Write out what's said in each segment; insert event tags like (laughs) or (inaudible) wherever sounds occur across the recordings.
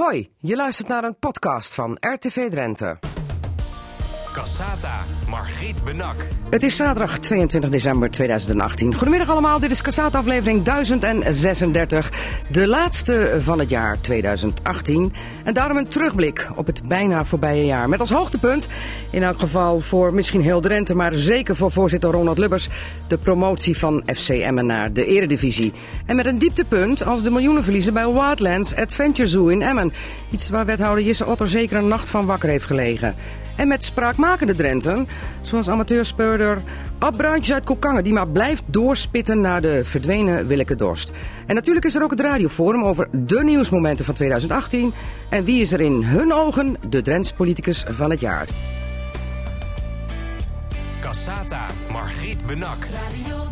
Hoi, je luistert naar een podcast van RTV Drenthe. Cassata, Margriet Benak. Het is zaterdag 22 december 2018. Goedemiddag allemaal, dit is Cassata aflevering 1036. De laatste van het jaar 2018. En daarom een terugblik op het bijna voorbije jaar. Met als hoogtepunt, in elk geval voor misschien heel Drenthe... maar zeker voor voorzitter Ronald Lubbers... de promotie van FC Emmen naar de eredivisie. En met een dieptepunt als de miljoenenverliezen bij Wildlands Adventure Zoo in Emmen. Iets waar wethouder Jisse Otter zeker een nacht van wakker heeft gelegen. En met spraakmakende Drenten, zoals amateurspeurder Ab Bruintjes uit Kokangen... die maar blijft doorspitten naar de verdwenen Willeke Dorst. En natuurlijk is er ook het radioforum over de nieuwsmomenten van 2018... en wie is er in hun ogen de Drents politicus van het jaar. Cassata, Margriet Benak. Radio.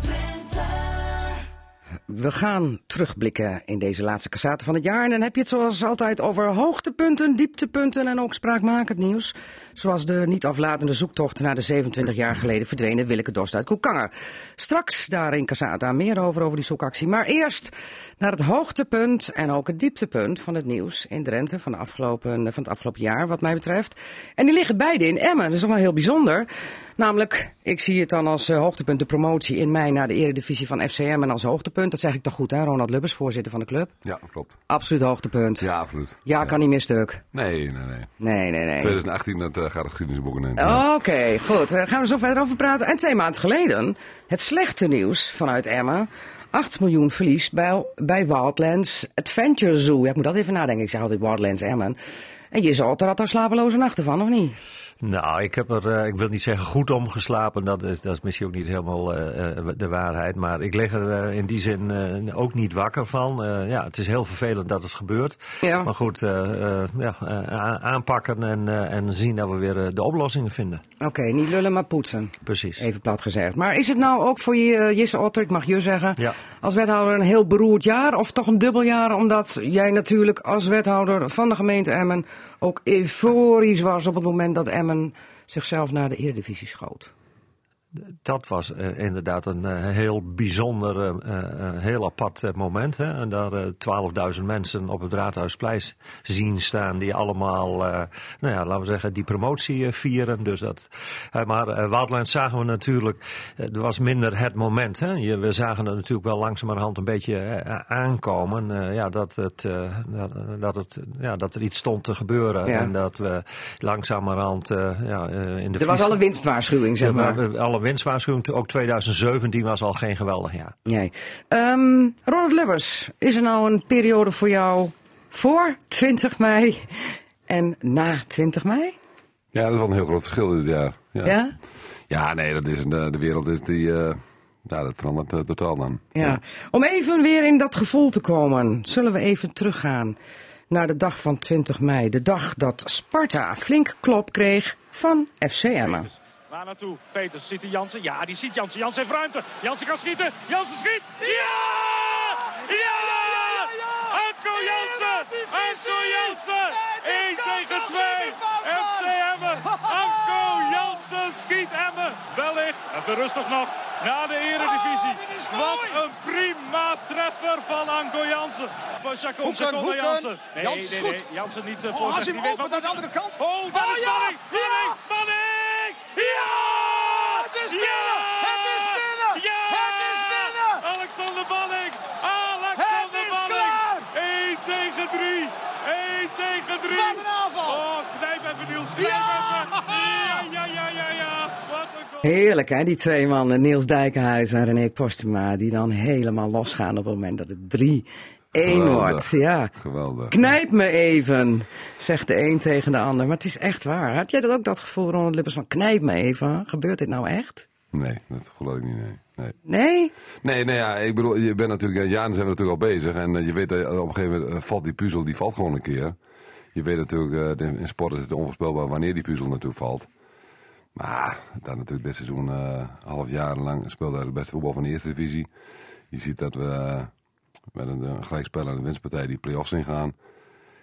We gaan terugblikken in deze laatste cassate van het jaar. En dan heb je het zoals altijd over hoogtepunten, dieptepunten en ook spraakmakend nieuws. Zoals de niet aflatende zoektocht naar de 27 jaar geleden verdwenen Willeke Dorst uit Koekanger. Straks daar in Cassata meer over, over die zoekactie. Maar eerst naar het hoogtepunt en ook het dieptepunt van het nieuws in Drenthe van, de afgelopen, van het afgelopen jaar wat mij betreft. En die liggen beide in Emmen. Dat is nog wel heel bijzonder. Namelijk, ik zie het dan als uh, hoogtepunt de promotie in mei naar de eredivisie van FCM en als hoogtepunt. Dat zeg ik toch goed hè, Ronald Lubbers, voorzitter van de club. Ja, klopt. Absoluut hoogtepunt. Ja, absoluut. Ja, kan niet meer stuk. Nee, nee, nee. Nee, nee, nee. 2018, dat uh, gaat de geschiedenisboeken in. Oké, goed. Daar gaan we zo verder over praten. En twee maanden geleden, het slechte nieuws vanuit Emmen. 8 miljoen verlies bij, bij Wildlands Adventure Zoo. Ja, ik moet dat even nadenken. Ik zeg altijd Wildlands Emmen. En je zal er had daar slapeloze nachten van, of niet? Nou, ik heb er, uh, ik wil niet zeggen goed om geslapen. Dat is, dat is misschien ook niet helemaal uh, de waarheid. Maar ik lig er uh, in die zin ook niet wakker van. ja, het is heel vervelend dat het gebeurt. Ja. Maar goed, ja, aanpakken en, en zien dat we weer de oplossingen vinden. Oké, okay, niet lullen, maar poetsen. Precies. Even plat gezegd. Maar is het nou ook voor je, Jisse Otter, ik mag je zeggen, ja. als wethouder een heel beroerd jaar? Of toch een dubbel jaar, omdat jij natuurlijk als wethouder van de gemeente Emmen ook euforisch was op het moment dat Emmen zichzelf naar de Eredivisie schoot. Dat was uh, inderdaad een uh, heel bijzonder, uh, heel apart moment. Hè? En daar 12.000 mensen op het Raadhuisplein zien staan die allemaal, nou ja, laten we zeggen, die promotie vieren. Dus dat, maar Wildlands zagen we natuurlijk, er was minder het moment. Hè? Je, we zagen het natuurlijk wel langzamerhand een beetje aankomen. ja, dat, het, dat, dat, het, ja, dat er iets stond te gebeuren. Ja. En dat we langzamerhand ja, in de Er was al een winstwaarschuwing, zeg maar. Alle winstwaarschuwing. Ook 2017 was al geen geweldig jaar. Nee. Um, Ronald Lubbers, is er nou een periode voor jou voor 20 mei en na 20 mei? Ja, dat is wel een heel groot verschil dit jaar. Ja? Ja, ja nee, dat is een, de wereld is die... Uh, ja, dat verandert uh, totaal dan. ja. Om even weer in dat gevoel te komen, zullen we even teruggaan naar de dag van 20 mei. De dag dat Sparta flink klop kreeg van FC Emmen. Waar naartoe? Peters ziet hij Jansen. Ja, die ziet Jansen. Jansen heeft ruimte. Jansen kan schieten. Jansen schiet. Ja! Ja! Anko Jansen! Anko Jansen! 1 tegen 2. Schiet Emmen. Wellicht. Even rustig nog. Naar de eredivisie. Wat een prima treffer van Anko Jansen. Chacon naar Jansen. Nee, Jansen is nee, goed. nee. Jansen niet uh, Oh, voor als zich. hij hem aan de andere kant. Oh, daar Oh, is ja! Manning. Manning. Ja! Manning. Ja! Het is binnen! Het is binnen! Ja! Het is binnen! Alexander Manning. Alexander Manning. klaar! 1 tegen 3. 1 tegen 3. Wat een aanval! Oh, knijp even Niels. Knijp Ja! even. Ja, ja, ja, ja, ja. Wat een goal. Heerlijk hè, die twee mannen, Niels Dijkenhuis en René Postuma, die dan helemaal losgaan op het moment dat het 3-1 Geweldig. wordt. Ja. Geweldig. Knijp me even, zegt de een tegen de ander. Maar het is echt waar. Had jij dat ook dat gevoel, Ronald Lubbers, van knijp me even? Gebeurt dit nou echt? Nee, dat geloof ik niet, nee. nee. Nee? Nee, nee, ja, ik bedoel, je bent natuurlijk, ja, jaren zijn we natuurlijk al bezig. En eh, je weet dat op een gegeven moment eh, valt die puzzel, die valt gewoon een keer. Je weet natuurlijk, eh, in sport is het onvoorspelbaar wanneer die puzzel natuurlijk valt. Maar dan natuurlijk dit seizoen, eh half jaar lang speelde hij de beste voetbal van de eerste divisie. Je ziet dat we eh, met een, een gelijkspel en een winstpartij die play-offs ingaan.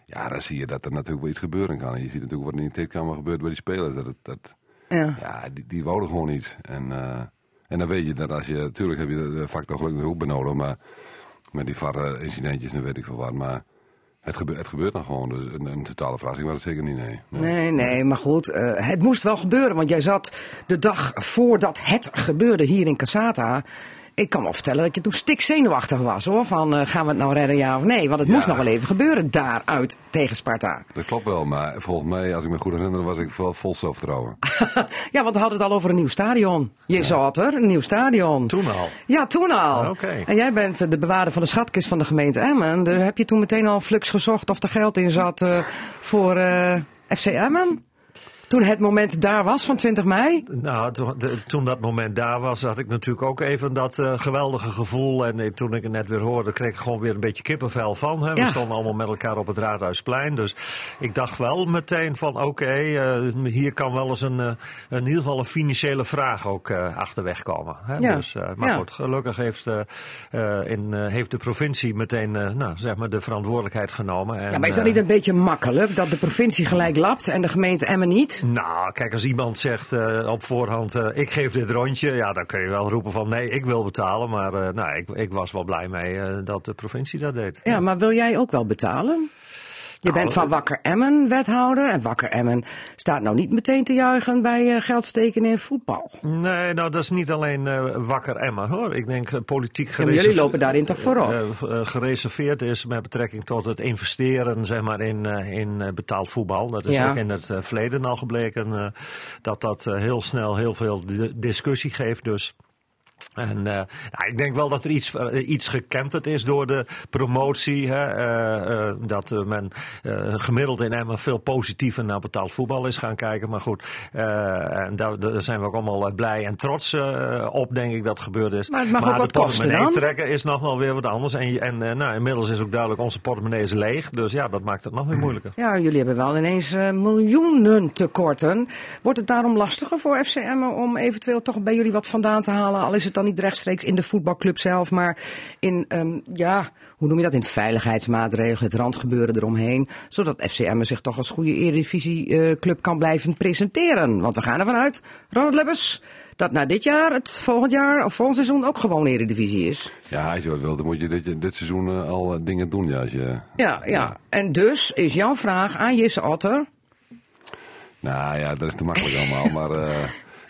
Ja, dan zie je dat er natuurlijk wel iets gebeuren kan. En je ziet natuurlijk wat in de kleedkamer gebeurt bij die spelers. Dat, het- dat, Ja. ja, die, die wouden gewoon iets. En, en dan weet je dat als je... Natuurlijk heb je de factor geluk natuurlijk ook benodigd, maar met die VAR-incidentjes en weet ik veel wat. Maar Het, gebe- het gebeurt dan gewoon. Dus een, een totale verrassing was het zeker niet, nee. nee. Nee, nee, maar goed, eh, het moest wel gebeuren. Want jij zat de dag voordat het gebeurde hier in Casata. Ik kan wel vertellen dat je toen stikzenuwachtig was hoor. Van eh, gaan we het nou redden, ja of nee? Want het Ja. moest nog wel even gebeuren daaruit tegen Sparta. Dat klopt wel, maar volgens mij, als ik me goed herinner, was ik wel vol zelfvertrouwen. (laughs) ja, want we hadden het al over een nieuw stadion. Je zat er, een nieuw stadion. Toen al. Ja, toen al. Oké. En jij bent eh, de bewaarder van de schatkist van de gemeente Emmen. Dus heb je toen meteen al flux gezocht of er geld in zat eh, voor eh, FC Emmen? Toen het moment daar was van 20 mei? Nou, toen, de- toen dat moment daar was, had ik natuurlijk ook even dat eh, geweldige gevoel. En ik- toen ik het net weer hoorde, kreeg ik gewoon weer een beetje kippenvel van. Hè. We Ja. stonden allemaal met elkaar op het Raadhuisplein. Dus ik dacht wel meteen van, oké, eh, hier kan wel eens een, eh, in ieder geval een financiële vraag ook eh, achterweg komen. Hè. Ja. Dus, eh, maar Ja. goed, gelukkig heeft, eh, eh, in, eh, heeft de provincie meteen eh, nou, zeg maar de verantwoordelijkheid genomen. En, Ja, maar is dat eh, niet een beetje makkelijk dat de provincie gelijk lapt en de gemeente Emmen niet? Nou, kijk, als iemand zegt eh, op voorhand, eh, ik geef dit rondje, ja, dan kun je wel roepen van nee, ik wil betalen. Maar eh, nou, ik, ik was wel blij mee dat de provincie dat deed. Ja, maar wil jij ook wel betalen? Je bent van Wakker Emmen wethouder en Wakker Emmen staat nou niet meteen te juichen bij eh, geld steken in voetbal. Nee, nou, dat is niet alleen eh, wakker Emma, hoor. Ik denk eh, politiek gereserveerd. jullie lopen daarin toch voorop? gereserveerd is met betrekking tot het investeren zeg maar, in, in betaald voetbal. Dat is Ja. ook in het verleden al gebleken dat dat heel snel heel veel di- discussie geeft. Dus. En eh, nou, ik denk wel dat er iets, eh, iets gekenterd is door de promotie. Hè, eh, dat men gemiddeld in Emmen veel positiever naar betaald voetbal is gaan kijken. Maar goed, en daar, daar zijn we ook allemaal blij en trots op, denk ik, dat gebeurd is. Maar het mag ook wat de kosten portemonnee trekken is nog wel weer wat anders. En, en nou, inmiddels is ook duidelijk, onze portemonnee is leeg. Dus ja, dat maakt het nog weer moeilijker. Ja, jullie hebben wel ineens miljoenen tekorten. Wordt het daarom lastiger voor FC Emmen om eventueel toch bij jullie wat vandaan te halen? Al is het dan niet rechtstreeks in de voetbalclub zelf, maar in, ehm, ja, hoe noem je dat? In veiligheidsmaatregelen, het randgebeuren eromheen. Zodat FC Emmen zich toch als goede eredivisieclub kan blijven presenteren. Want we gaan ervan uit, Ronald Lebbers, dat na dit jaar, het volgend jaar of volgend seizoen ook gewoon eredivisie is. Ja, als je wat wil, dan moet je dit, dit seizoen eh, al eh, dingen doen. Ja, als je, Ja, ja. En dus is jouw vraag aan Jisse Otter. nou ja, dat is te makkelijk allemaal. Maar, eh,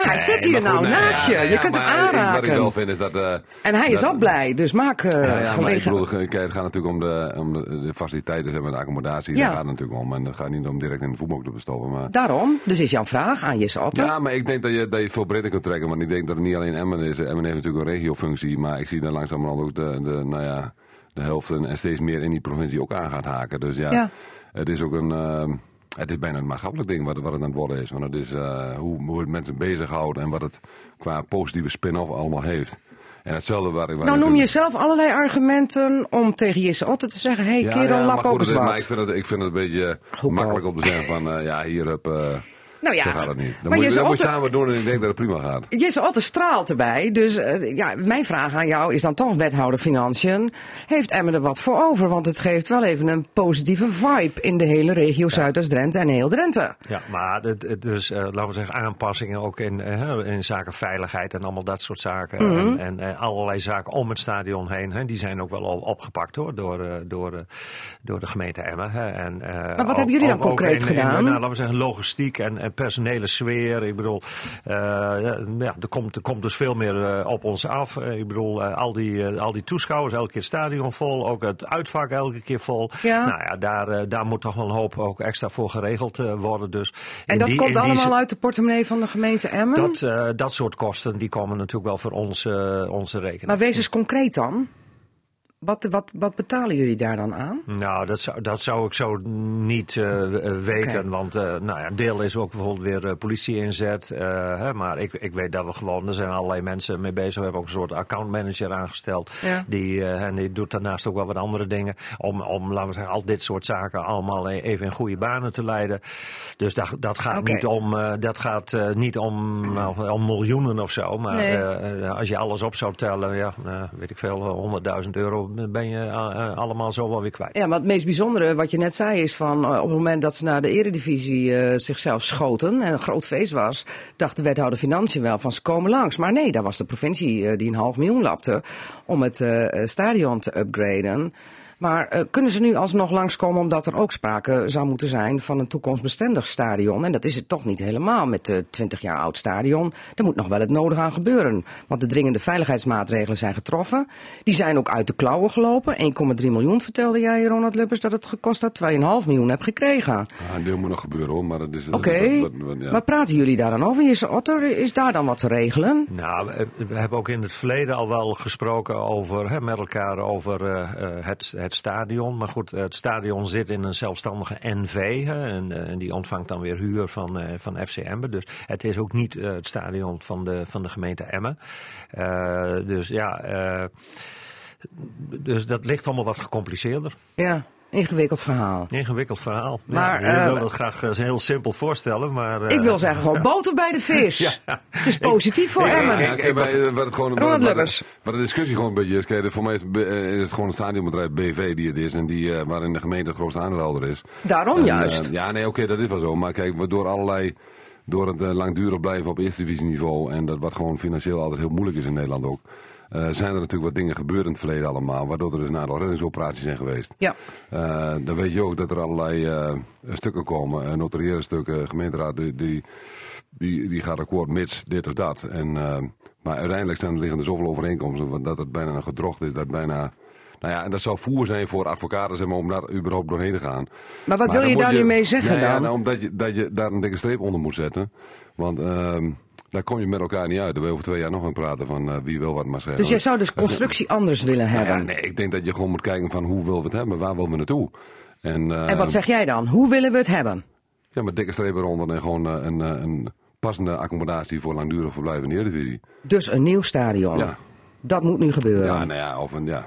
hij zit hier maar nou goed, naast je. Je kunt hem maar ik- Wat ik aanraken. wel vind is dat... eh, En hij is dat- ook blij, dus maak eh Ja, ja, maar ik bedoel, kijk, het gaat natuurlijk om de, om de, faciliteiten en de accommodatie. Daar gaat het natuurlijk om. En het gaat niet om direct in de voetbalclub te stoppen. Maar... Daarom, dus is jouw vraag aan Otter. Ja, maar ik denk dat je, dat je het veel breder kunt trekken. Want ik denk dat het niet alleen Emmen is. Emmen heeft natuurlijk een regiofunctie. Maar ik zie dan langzamerhand ook de, de, nou ja, de helft en steeds meer in die provincie ook aan gaat haken. Dus ja, Ja. het is ook een... ehm, het is bijna een maatschappelijk ding wat, wat het aan het worden is. Want het is eh, hoe, hoe het mensen bezighoudt en wat het qua positieve spin-off allemaal heeft. En hetzelfde waar ik... waar nou noem je zelf allerlei argumenten om tegen Jesse Otter te zeggen... hé, hey, Ja, kerel, ja, lap ook eens maar ik vind, het, ik vind het een beetje Goedkoop. makkelijk om te zeggen van... eh, ja, hier heb... eh Nou ja, zo gaat het niet. maar Dan moet je, Jesse dat moet je Otter- samen doen en ik denk dat het prima gaat. Jesse Otter straalt erbij, dus eh, ja, mijn vraag aan jou is dan toch wethouder Financiën. Heeft Emmen er wat voor over? Want het geeft wel even een positieve vibe in de hele regio Zuidoost-Drenthe en heel Drenthe. Ja, maar het, het dus, eh, laten we zeggen, aanpassingen ook in, eh, in zaken veiligheid en allemaal dat soort zaken. Mhm. En, en eh, allerlei zaken om het stadion heen, hè, die zijn ook wel al opgepakt hoor, door, eh, door, eh, door de gemeente Emmen. Hè. En, eh, wat ook- hebben jullie dan ook- concreet in- in, gedaan? nou, laten we zeggen, logistiek en, en personele sfeer. Ik bedoel, eh, ja, er, komt, er komt dus veel meer eh, op ons af. Eh, ik bedoel, al, die, al die toeschouwers, elke keer het stadion vol, ook het uitvak elke keer vol. Ja. Nou ja, daar, daar moet toch wel een hoop ook extra voor geregeld worden. Dus En dat die- komt die allemaal uit de portemonnee van de gemeente Emmen? Dat, dat soort kosten die komen natuurlijk wel voor ons, onze rekening. Maar wees eens concreet dan. Wat, wat, wat betalen jullie daar dan aan? Nou, dat zou, dat zou ik zo niet eh, w- weten. Want eh, nou ja, een deel is ook bijvoorbeeld weer eh, politie inzet. eh, hè, maar ik, ik weet dat we gewoon, er zijn allerlei mensen mee bezig. We hebben ook een soort accountmanager aangesteld. Ja. Die, eh, en die doet daarnaast ook wel wat andere dingen. Om, om, laten we zeggen, al dit soort zaken allemaal e- even in goede banen te leiden. Dus dat, dat gaat niet om, eh, dat gaat, eh, niet om, nou, om miljoenen of zo. Maar Nee. eh, eh, als je alles op zou tellen, ja, weet ik veel, honderdduizend euro ben je eh, eh, allemaal zo wel weer kwijt. Ja, maar het meest bijzondere wat je net zei is van eh, op het moment dat ze naar de eredivisie zichzelf schoten en een groot feest was, dacht de wethouder Financiën wel van ze komen langs. Maar nee, daar was de provincie die een half miljoen lapte om het stadion te upgraden. Maar eh, kunnen ze nu alsnog langskomen omdat er ook sprake zou moeten zijn van een toekomstbestendig stadion? En dat is het toch niet helemaal met de 20 jaar oud stadion. Er moet nog wel het nodige aan gebeuren. Want de dringende veiligheidsmaatregelen zijn getroffen. Die zijn ook uit de klauwen gelopen. 1,3 miljoen vertelde jij, Ronald Lubbers, dat het gekost had. 2,5 miljoen heb gekregen. Ja, een deel moet nog gebeuren hoor, maar dat is... Oké, is wat- wat- wat- ja. maar praten jullie daar dan over? Is, Otter, is daar dan wat te regelen? Nou, we, we hebben ook in het verleden al wel gesproken over, hè, met elkaar over eh, eh, het, het stadion. Maar goed, het stadion zit in een zelfstandige NV hè, en, eh, en die ontvangt dan weer huur van, eh, van FC Emmen. Dus het is ook niet eh, het stadion van de, van de gemeente Emmen. Dus ja, dus dat ligt allemaal wat gecompliceerder. Ja, ingewikkeld verhaal. Ingewikkeld verhaal. Maar, ja, eh, wil het graag eh, heel simpel voorstellen, maar... eh, Ik wil zeggen, gewoon (laughs) boter bij de vis. Het is positief voor ik- Emmen. Ja, kijk, bij, eh, wat het gewoon, Ronald Lubbers. Wat de discussie gewoon een beetje is, kijk, voor mij is, het be- eh, is het gewoon een stadionbedrijf BV die het is en die, eh, waarin de gemeente de grootste aandeelhouder is. Daarom En, juist. eh, ja, nee, oké, dat is wel zo. Maar kijk, we- door allerlei, door het eh, langdurig blijven op eerste divisieniveau en dat wat gewoon financieel altijd heel moeilijk is in Nederland ook. Eh, zijn er natuurlijk wat dingen gebeurd in het verleden allemaal, waardoor er dus aantal reddingsoperaties zijn geweest. Ja. Eh, dan weet je ook dat er allerlei eh, stukken komen, notariële stukken, gemeenteraad die, die, die, die gaat akkoord mits dit of dat. En, maar uiteindelijk zijn liggen er zoveel overeenkomsten dat het bijna een gedrocht is, dat bijna... Nou ja, en dat zou voer zijn voor advocaten zeg maar, om daar überhaupt doorheen te gaan. Maar wat wil je daar nu mee zeggen ja, dan? nou, omdat je, dat je daar een dikke streep onder moet zetten. Want ehm, daar kom je met elkaar niet uit. Daar wil je over twee jaar nog gaan praten van eh, wie wil wat maar zeggen. Dus jij zou dus constructie (laughs) anders willen Nou hebben. ja, nee, ik denk dat je gewoon moet kijken van hoe willen we het hebben, waar willen we naartoe. En, En wat zeg jij dan? Hoe willen we het hebben? Ja, met dikke strepen eronder en gewoon eh, een, eh, een passende accommodatie voor langdurig verblijf in de Eredivisie. Dus een nieuw stadion. Ja. Dat moet nu gebeuren. Ja, nou ja, of een, ja.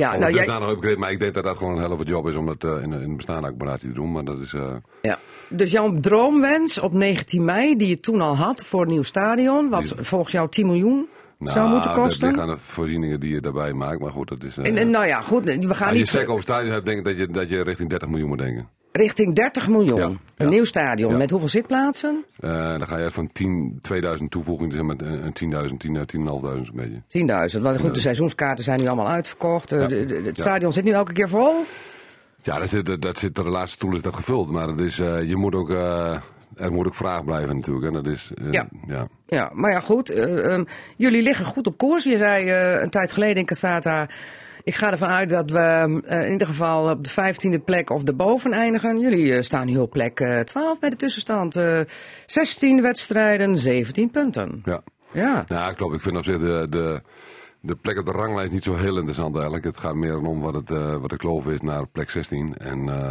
Ja, nou, jij, dusdanig upgrade, maar ik denk dat dat gewoon een helft job is om dat eh, in, in een bestaande accommodatie te doen. Maar dat is, eh, ja. Dus jouw droomwens op 19 mei, die je toen al had voor een nieuw stadion, wat Die- volgens jou 10 miljoen nou, zou moeten dat kosten? liggen aan de voorzieningen die je daarbij maakt. Maar goed, dat is... eh, En, en nou ja, goed, we gaan als je niet sec over stadion hebt, denk ik dat je, dat je richting 30 miljoen moet denken. Richting 30 miljoen. Ja, Een ja. nieuw stadion Ja. met hoeveel zitplaatsen? Eh, dan ga je van 10, 2000 toevoegingen, zeg maar een 10.000, 10, 10.500 een beetje. 10.000. Want goed, de seizoenskaarten zijn nu allemaal uitverkocht. Eh, Ja. de- de- het stadion zit nu elke keer vol. Ja, dat zit, dat zit, de laatste stoel is dat gevuld. Maar het is, eh, je moet ook, er moet ook vraag blijven natuurlijk. En dat is, Ja. ja. Ja, maar ja, goed. eh, ehm, jullie liggen goed op koers. Je zei eh, een tijd geleden in Casata. Ik ga ervan uit dat we eh, in ieder geval op de 15e plek of erboven eindigen. Jullie eh, staan nu op plek eh, 12 bij de tussenstand. Eh 16 wedstrijden, 17 punten. ja. Ja. Ja, klopt. Ik vind op zich de, de, de plek op de ranglijst niet zo heel interessant eigenlijk. Het gaat meer om wat, het, eh, wat de kloof is naar plek 16. En eh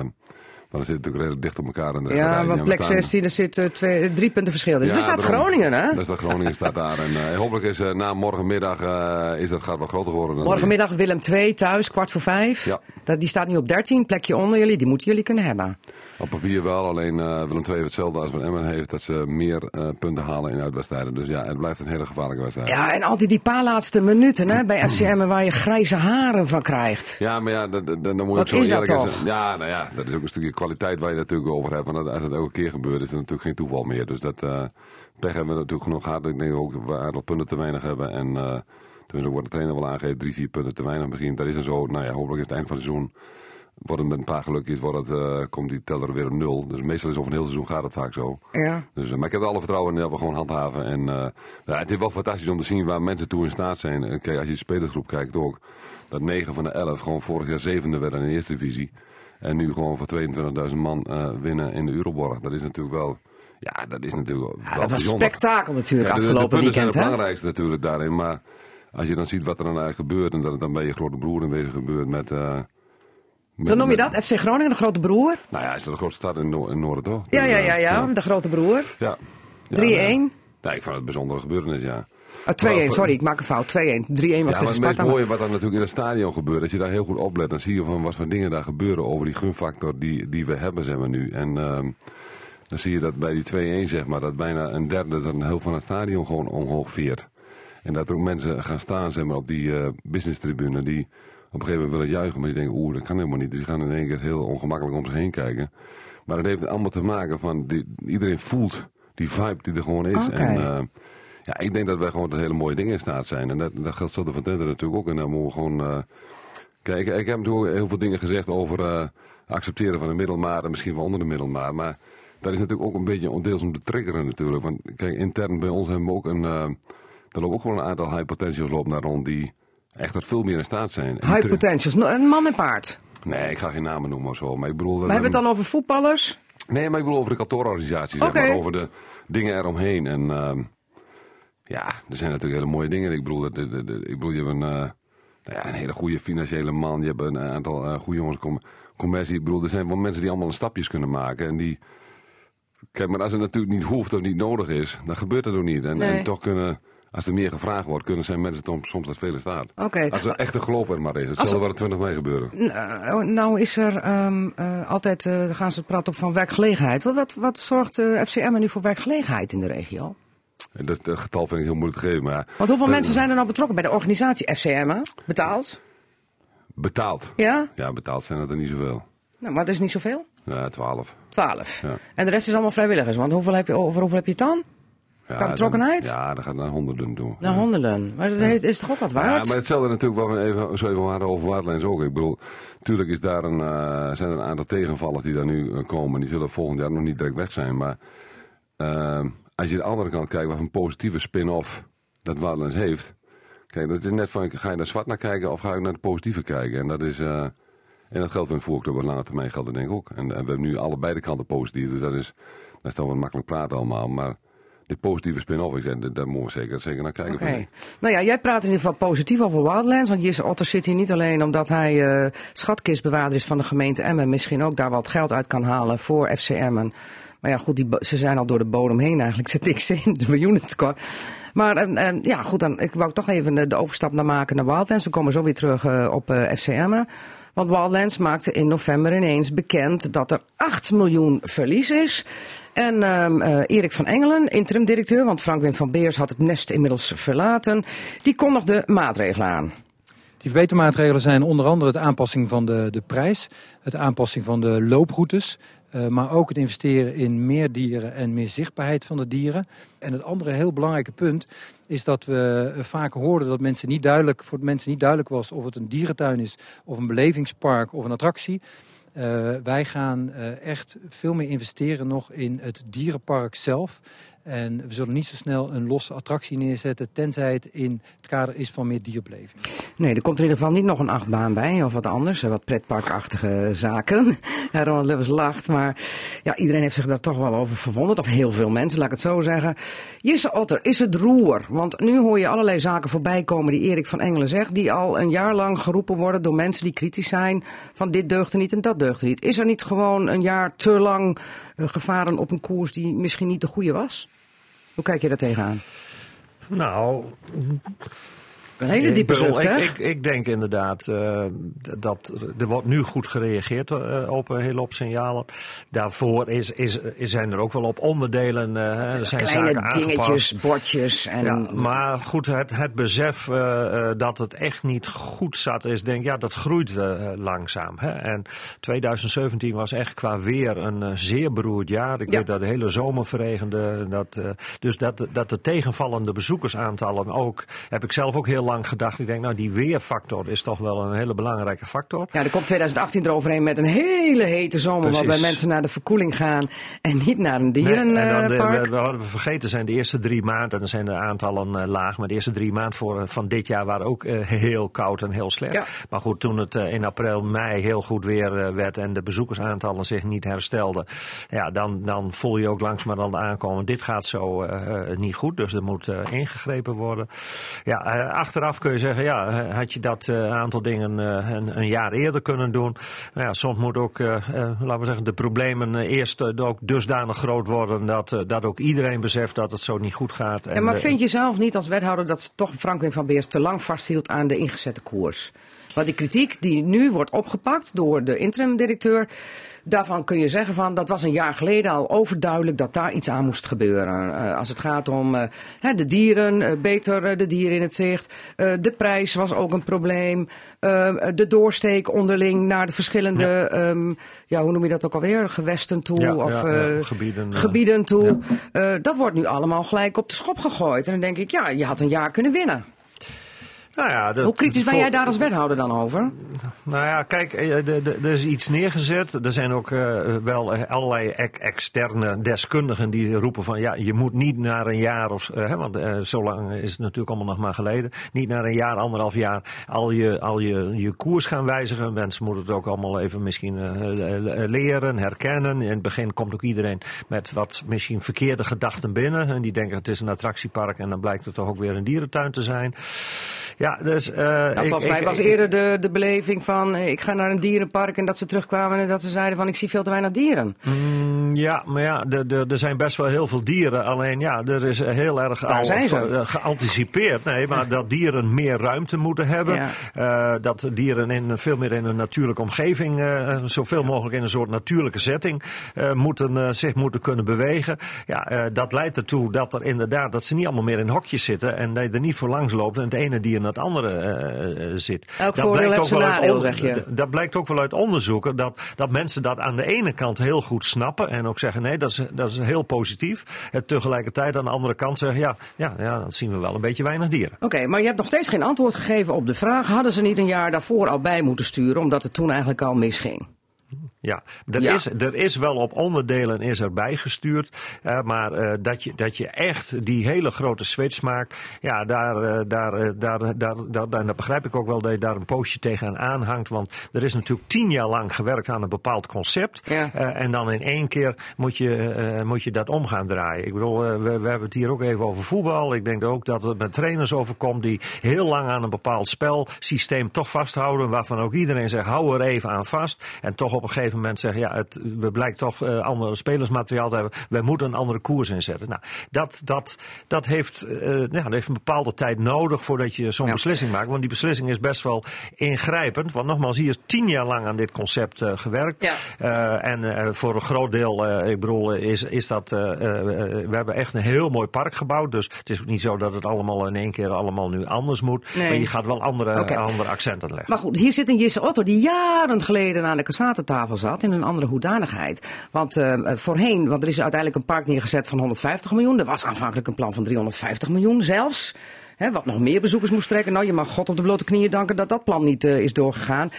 maar dan zit natuurlijk redelijk dicht op elkaar. In de Ja, want En plek staan- 16, er zitten twee, drie punten verschil. Dus Ja, er staat daarom. Groningen, hè? Dat staat Groningen staat daar. En eh, hopelijk is eh, na morgenmiddag eh, is dat gaat wel groter worden. Dan Morgenmiddag Willem 2 thuis, kwart voor vijf. Ja. Dat, die staat nu op 13, plekje onder jullie. Die moeten jullie kunnen hebben. Op papier wel, alleen eh Willem II heeft hetzelfde als wat Emmen heeft. Dat ze meer eh, punten halen in uitwedstrijden. Dus ja, het blijft een hele gevaarlijke wedstrijd. Ja, en altijd die paar laatste minuten hè, bij FCM waar je grijze haren van krijgt. Ja, maar ja, dan, dan, moet je ook zo is dat eerlijk zijn. Ja, nou ja, dat is ook een stukje kwaliteit waar je natuurlijk over hebt. Want als het elke keer gebeurt, is het natuurlijk geen toeval meer. Dus dat eh pech hebben we natuurlijk genoeg gehad. Ik denk ook dat we een aantal punten te weinig hebben. En eh toen is ook wat de trainer wel aangeeft, drie, vier punten te weinig misschien. Dat is dan zo, nou ja, hopelijk is het eind van het seizoen. Wordt het met een paar gelukjes, wordt het, eh, komt die teller weer op nul. Dus meestal is over een heel seizoen gaat het vaak zo. Ja. Dus, eh, maar ik heb er alle vertrouwen in dat we gewoon handhaven. En eh, ja, het is wel fantastisch om te zien waar mensen toe in staat zijn. En Kijk, als je de spelersgroep kijkt ook. Dat 9 van de 11 gewoon vorig jaar zevende werden in de eerste divisie. En nu gewoon voor 22.000 man eh, winnen in de Euroborg. Dat is natuurlijk wel... Ja, dat is natuurlijk wel dat was bijzonder. spektakel natuurlijk Ja, de- de, afgelopen weekend. zijn Hè? het belangrijkste natuurlijk daarin. Maar als je dan ziet wat er dan eigenlijk gebeurt. En dat het dan bij je grote broer in wezen gebeurt met... eh, met- Zo noem je dat? FC Groningen, de grote broer? Nou ja, is dat de grootste stad in, Noor- in Noorden toch? Ja, ja, ja, ja, de grote broer. Ja. 3-1. Ja, ik vond het een bijzondere gebeurtenis, ja. Oh, 2-1, Maar- sorry, ik maak een fout. 2-1. 3-1 was Ja, tegen maar het meest Sparta. mooie wat er natuurlijk in het stadion gebeurt, als je daar heel goed oplet, dan zie je van wat voor dingen daar gebeuren over die gunfactor die, die we hebben, zeg maar nu. En ehm, dan zie je dat bij die 2-1, zeg maar, dat bijna een derde van heel van het stadion gewoon omhoog veert. En dat er ook mensen gaan staan, zeg maar, op die eh business tribune die op een gegeven moment willen juichen, maar die denken, oeh, dat kan helemaal niet. Die gaan in één keer heel ongemakkelijk om zich heen kijken. Maar dat heeft allemaal te maken van, die, iedereen voelt die vibe die er gewoon is. En, eh, ja, ik denk dat wij gewoon tot hele mooie dingen in staat zijn. En dat, dat geldt zo de Van natuurlijk ook. En daar moeten we gewoon... eh, Kijk, ik heb natuurlijk heel veel dingen gezegd over eh, accepteren van de middelmaat en misschien van onder de middelmaat. Maar dat is natuurlijk ook een beetje deels om te triggeren natuurlijk. Want kijk, intern bij ons hebben we ook een... eh er lopen ook gewoon een aantal high potentials lopen daar rond die echt wat veel meer in staat zijn. En High potentials, een man en paard. Nee, ik ga geen namen noemen of zo. Maar ik bedoel... We hebben het dan over voetballers. Nee, maar ik bedoel over de kantoororganisatie, zeg maar, over de dingen eromheen. En ehm, ja, er zijn natuurlijk hele mooie dingen. Ik bedoel, ik bedoel je hebt een, eh, nou ja, een hele goede financiële man. Je hebt een aantal eh, goede jongens, com commercie. Ik bedoel, er zijn wel mensen die allemaal een stapjes kunnen maken. En die, kijk, maar als het natuurlijk niet hoeft of niet nodig is, dan gebeurt dat ook niet. En, Nee. en toch kunnen, als er meer gevraagd wordt, kunnen zijn mensen soms dat vele staat. Oké. Als er echt een geloof er maar is. Hetzelfde wat er 20 mei gebeuren. Nou, nou is er ehm, eh, altijd, eh, dan gaan ze praten op van werkgelegenheid. Wat, wat, wat zorgt eh FCM nu voor werkgelegenheid in de regio? En dat, dat getal vind ik heel moeilijk te geven. Maar Want hoeveel Eh, mensen zijn er nou betrokken bij de organisatie FCM? hè? Betaald? Betaald. Ja? Ja, betaald zijn dat er niet zoveel. Nou, maar dat is niet zoveel. Ja, 12. Twaalf. Ja. En de rest is allemaal vrijwilligers. Want hoeveel heb je, over hoeveel heb je het dan? Ja, Qua betrokkenheid? dan- ja, dat gaat naar honderden toe. Nou, honderden. Maar dat heeft- is toch ook wat Ja, waard? maar hetzelfde natuurlijk wat we even, zo even hadden over Waardlijns ook. Ik bedoel, natuurlijk is daar een, eh, zijn er een aantal tegenvallers die daar nu eh, komen. Die zullen volgend jaar nog niet direct weg zijn. Maar eh, als je de andere kant kijkt, wat een positieve spin-off dat Waardlijns heeft. Kijk, dat is net van, ga je naar zwart naar kijken of ga je naar het positieve kijken? En dat is... eh, en dat geldt voor op lange termijn geldt dat denk ik ook. En, en we hebben nu allebei de kanten positief. Dus dat is, dat is dan wat makkelijk praten allemaal. Maar die positieve spin-off, ik zeg, daar, moeten we zeker, zeker naar kijken. Ik. Nou ja, jij praat in ieder geval positief over Wildlands. Want Jesse Otter zit hier niet alleen omdat hij eh, schatkistbewaarder is van de gemeente Emmen. Misschien ook daar wat geld uit kan halen voor FC Emmen. Maar ja, goed, die, ze zijn al door de bodem heen eigenlijk. (laughs) Zit niks in, de miljoenen tekort. Maar eh, eh, ja, goed, dan, ik wou toch even de, de overstap naar maken naar Wildlands. We komen zo weer terug eh, op eh, FC Emmen. Want Wildlands maakte in november ineens bekend dat er 8 miljoen verlies is. En ehm, eh, Erik van Engelen, interim-directeur, want Frank-Wim van Beers had het nest inmiddels verlaten, die kondigde maatregelen aan. Die verbetermaatregelen zijn onder andere het aanpassing van de, de prijs, het aanpassing van de looproutes, eh, maar ook het investeren in meer dieren en meer zichtbaarheid van de dieren. En het andere heel belangrijke punt is dat we vaak hoorden dat mensen niet duidelijk, voor mensen niet duidelijk was of het een dierentuin is of een belevingspark of een attractie. Eh, wij gaan eh, echt veel meer investeren nog in het dierenpark zelf. En we zullen niet zo snel een losse attractie neerzetten, tenzij het in het kader is van meer dierbeleving. Nee, er komt in ieder geval niet nog een achtbaan bij of wat anders, wat pretparkachtige zaken. (laughs) Ronald Lewis lacht, maar ja, iedereen heeft zich daar toch wel over verwonderd, of heel veel mensen, laat ik het zo zeggen. Jisse Otter, is het roer? Want nu hoor je allerlei zaken voorbij komen die Erik van Engelen zegt, die al een jaar lang geroepen worden door mensen die kritisch zijn van dit deugde niet en dat deugde niet. Is er niet gewoon een jaar te lang eh, gevaren op een koers die misschien niet de goede was? Hoe kijk je daar tegenaan? Nou, Een hele ik diepe bedoel, ik, hè? ik, ik denk inderdaad eh, dat er wordt nu goed gereageerd eh, op een hele hoop signalen. Daarvoor is, is, zijn er ook wel op onderdelen. eh, er zijn Kleine zaken dingetjes, aangepast. bordjes en... Ja, maar goed, het, het besef eh, eh, dat het echt niet goed zat is, denk ik, ja, dat groeit eh, langzaam. Hè? En 2017 was echt qua weer een eh, zeer beroerd jaar. Ik Ja. weet dat de hele zomer verregende. Dat, eh, dus dat, dat de tegenvallende bezoekersaantallen ook, heb ik zelf ook heel lang gedacht. Ik denk, nou, die weerfactor is toch wel een hele belangrijke factor. Ja, er komt 2018 eroverheen met een hele hete zomer waarbij mensen naar de verkoeling gaan en niet naar een Nee, en dan, eh, dierenpark. we, hadden we vergeten zijn de eerste drie maanden, dan zijn de aantallen eh, laag. Maar de eerste drie maanden voor, van dit jaar waren ook eh, heel koud en heel slecht. Ja. Maar goed, toen het eh, in april, mei heel goed weer eh, werd en de bezoekersaantallen zich niet herstelden. Ja, dan, dan voel je ook langzamerhand aankomen. Dit gaat zo eh, eh, niet goed, dus er moet eh, ingegrepen worden. Ja, eh, achteraf kun je zeggen, ja, had je dat eh, aantal dingen eh, een, een jaar eerder kunnen doen. Nou ja, soms moet ook, eh, laten we zeggen, de problemen eerst ook dusdanig groot worden dat, dat ook iedereen beseft dat het zo niet goed gaat. Ja, maar vind je zelf niet als wethouder dat toch Franklin van Beers te lang vasthield aan de ingezette koers? Want die kritiek die nu wordt opgepakt door de interim-directeur, daarvan kun je zeggen van dat was een jaar geleden al overduidelijk dat daar iets aan moest gebeuren. Eh, als het gaat om eh, hè, de dieren, eh, beter de dieren in het zicht. De prijs was ook een probleem. Eh, de doorsteek onderling naar de verschillende, ja. ja, hoe noem je dat ook alweer, gewesten toe Ja, of ja, gebieden, gebieden toe. Dat wordt nu allemaal gelijk op de schop gegooid. En dan denk ik, ja, je had een jaar kunnen winnen. Nou ja, dat- Hoe kritisch ben jij daar als wethouder dan over? Nou ja, kijk, eh, er- is iets neergezet. Er zijn ook eh, wel eh, allerlei ex- externe deskundigen die roepen van ja, je moet niet naar een jaar of hè, want zo lang is het natuurlijk allemaal nog maar geleden. Niet naar een jaar, anderhalf jaar al je, al je, je koers gaan wijzigen. Mensen moeten het ook allemaal even misschien leren, herkennen. In het begin komt ook iedereen met wat misschien verkeerde gedachten binnen. En die denken het is een attractiepark en dan blijkt het toch ook weer een dierentuin te zijn. Ja, dus. eh, Nou, ik- volgens mij ik- was ik- eerder de, de beleving van eh, ik ga naar een dierenpark en dat ze terugkwamen en dat ze zeiden van ik zie veel te weinig dieren. Mm, Ja, maar ja, de- de- er zijn best wel heel veel dieren. Alleen ja, er is heel erg Waar al zijn ze? eh, geanticipeerd. Nee, maar dat dieren meer ruimte moeten hebben. Ja. Dat dieren in, veel meer in een natuurlijke omgeving, zoveel mogelijk in een soort natuurlijke setting, moeten, zich moeten kunnen bewegen. Ja, dat leidt ertoe dat er inderdaad, dat ze niet allemaal meer in hokjes zitten en dat je er niet voor langs loopt en het ene dier het andere eh, eh, zit. Elk Dat voordeel heeft zijn nadeel, zeg je. dat blijkt ook wel uit onderzoeken. Dat, dat mensen dat aan de ene kant heel goed snappen. En ook zeggen: nee, dat is, dat is heel positief. En tegelijkertijd aan de andere kant zeggen: ja, ja, ja, dan zien we wel een beetje weinig dieren. Oké, maar je hebt nog steeds geen antwoord gegeven op de vraag. Hadden ze niet een jaar daarvoor al bij moeten sturen, omdat het toen eigenlijk al misging? Ja, er, Ja. Is, er is wel op onderdelen is er bijgestuurd. maar eh, dat, je, dat je echt die hele grote switch maakt. Ja, daar, eh, daar, daar, daar, daar, daar, begrijp ik ook wel dat je daar een poosje tegen aanhangt. Want er is natuurlijk tien jaar lang gewerkt aan een bepaald concept. Ja. En dan in één keer moet je, moet je dat om gaan draaien. Ik bedoel, we, we hebben het hier ook even over voetbal. Ik denk ook dat het met trainers overkomt die heel lang aan een bepaald spelsysteem toch vasthouden. Waarvan ook iedereen zegt, hou er even aan vast. En toch op een gegeven moment zeggen, ja, het, we blijkt toch eh andere spelersmateriaal te hebben. We moeten een andere koers inzetten. Nou, dat, dat, dat, heeft, eh, ja, dat heeft een bepaalde tijd nodig voordat je zo'n Ja. beslissing maakt. Want die beslissing is best wel ingrijpend. Want nogmaals, hier is tien jaar lang aan dit concept eh, gewerkt. Ja. En voor een groot deel, ik bedoel, is, is dat. we hebben echt een heel mooi park gebouwd. Dus het is ook niet zo dat het allemaal in één keer allemaal nu anders moet. Nee. Maar je gaat wel andere, andere accenten leggen. Maar goed, hier zit een Jisse Otto die jaren geleden aan de Cassatentafel zat in een andere hoedanigheid. Want eh, voorheen, want er is uiteindelijk een park neergezet van 150 miljoen. Er was aanvankelijk een plan van 350 miljoen zelfs. Hè, wat nog meer bezoekers moest trekken. Nou, je mag God op de blote knieën danken dat dat plan niet eh, is doorgegaan.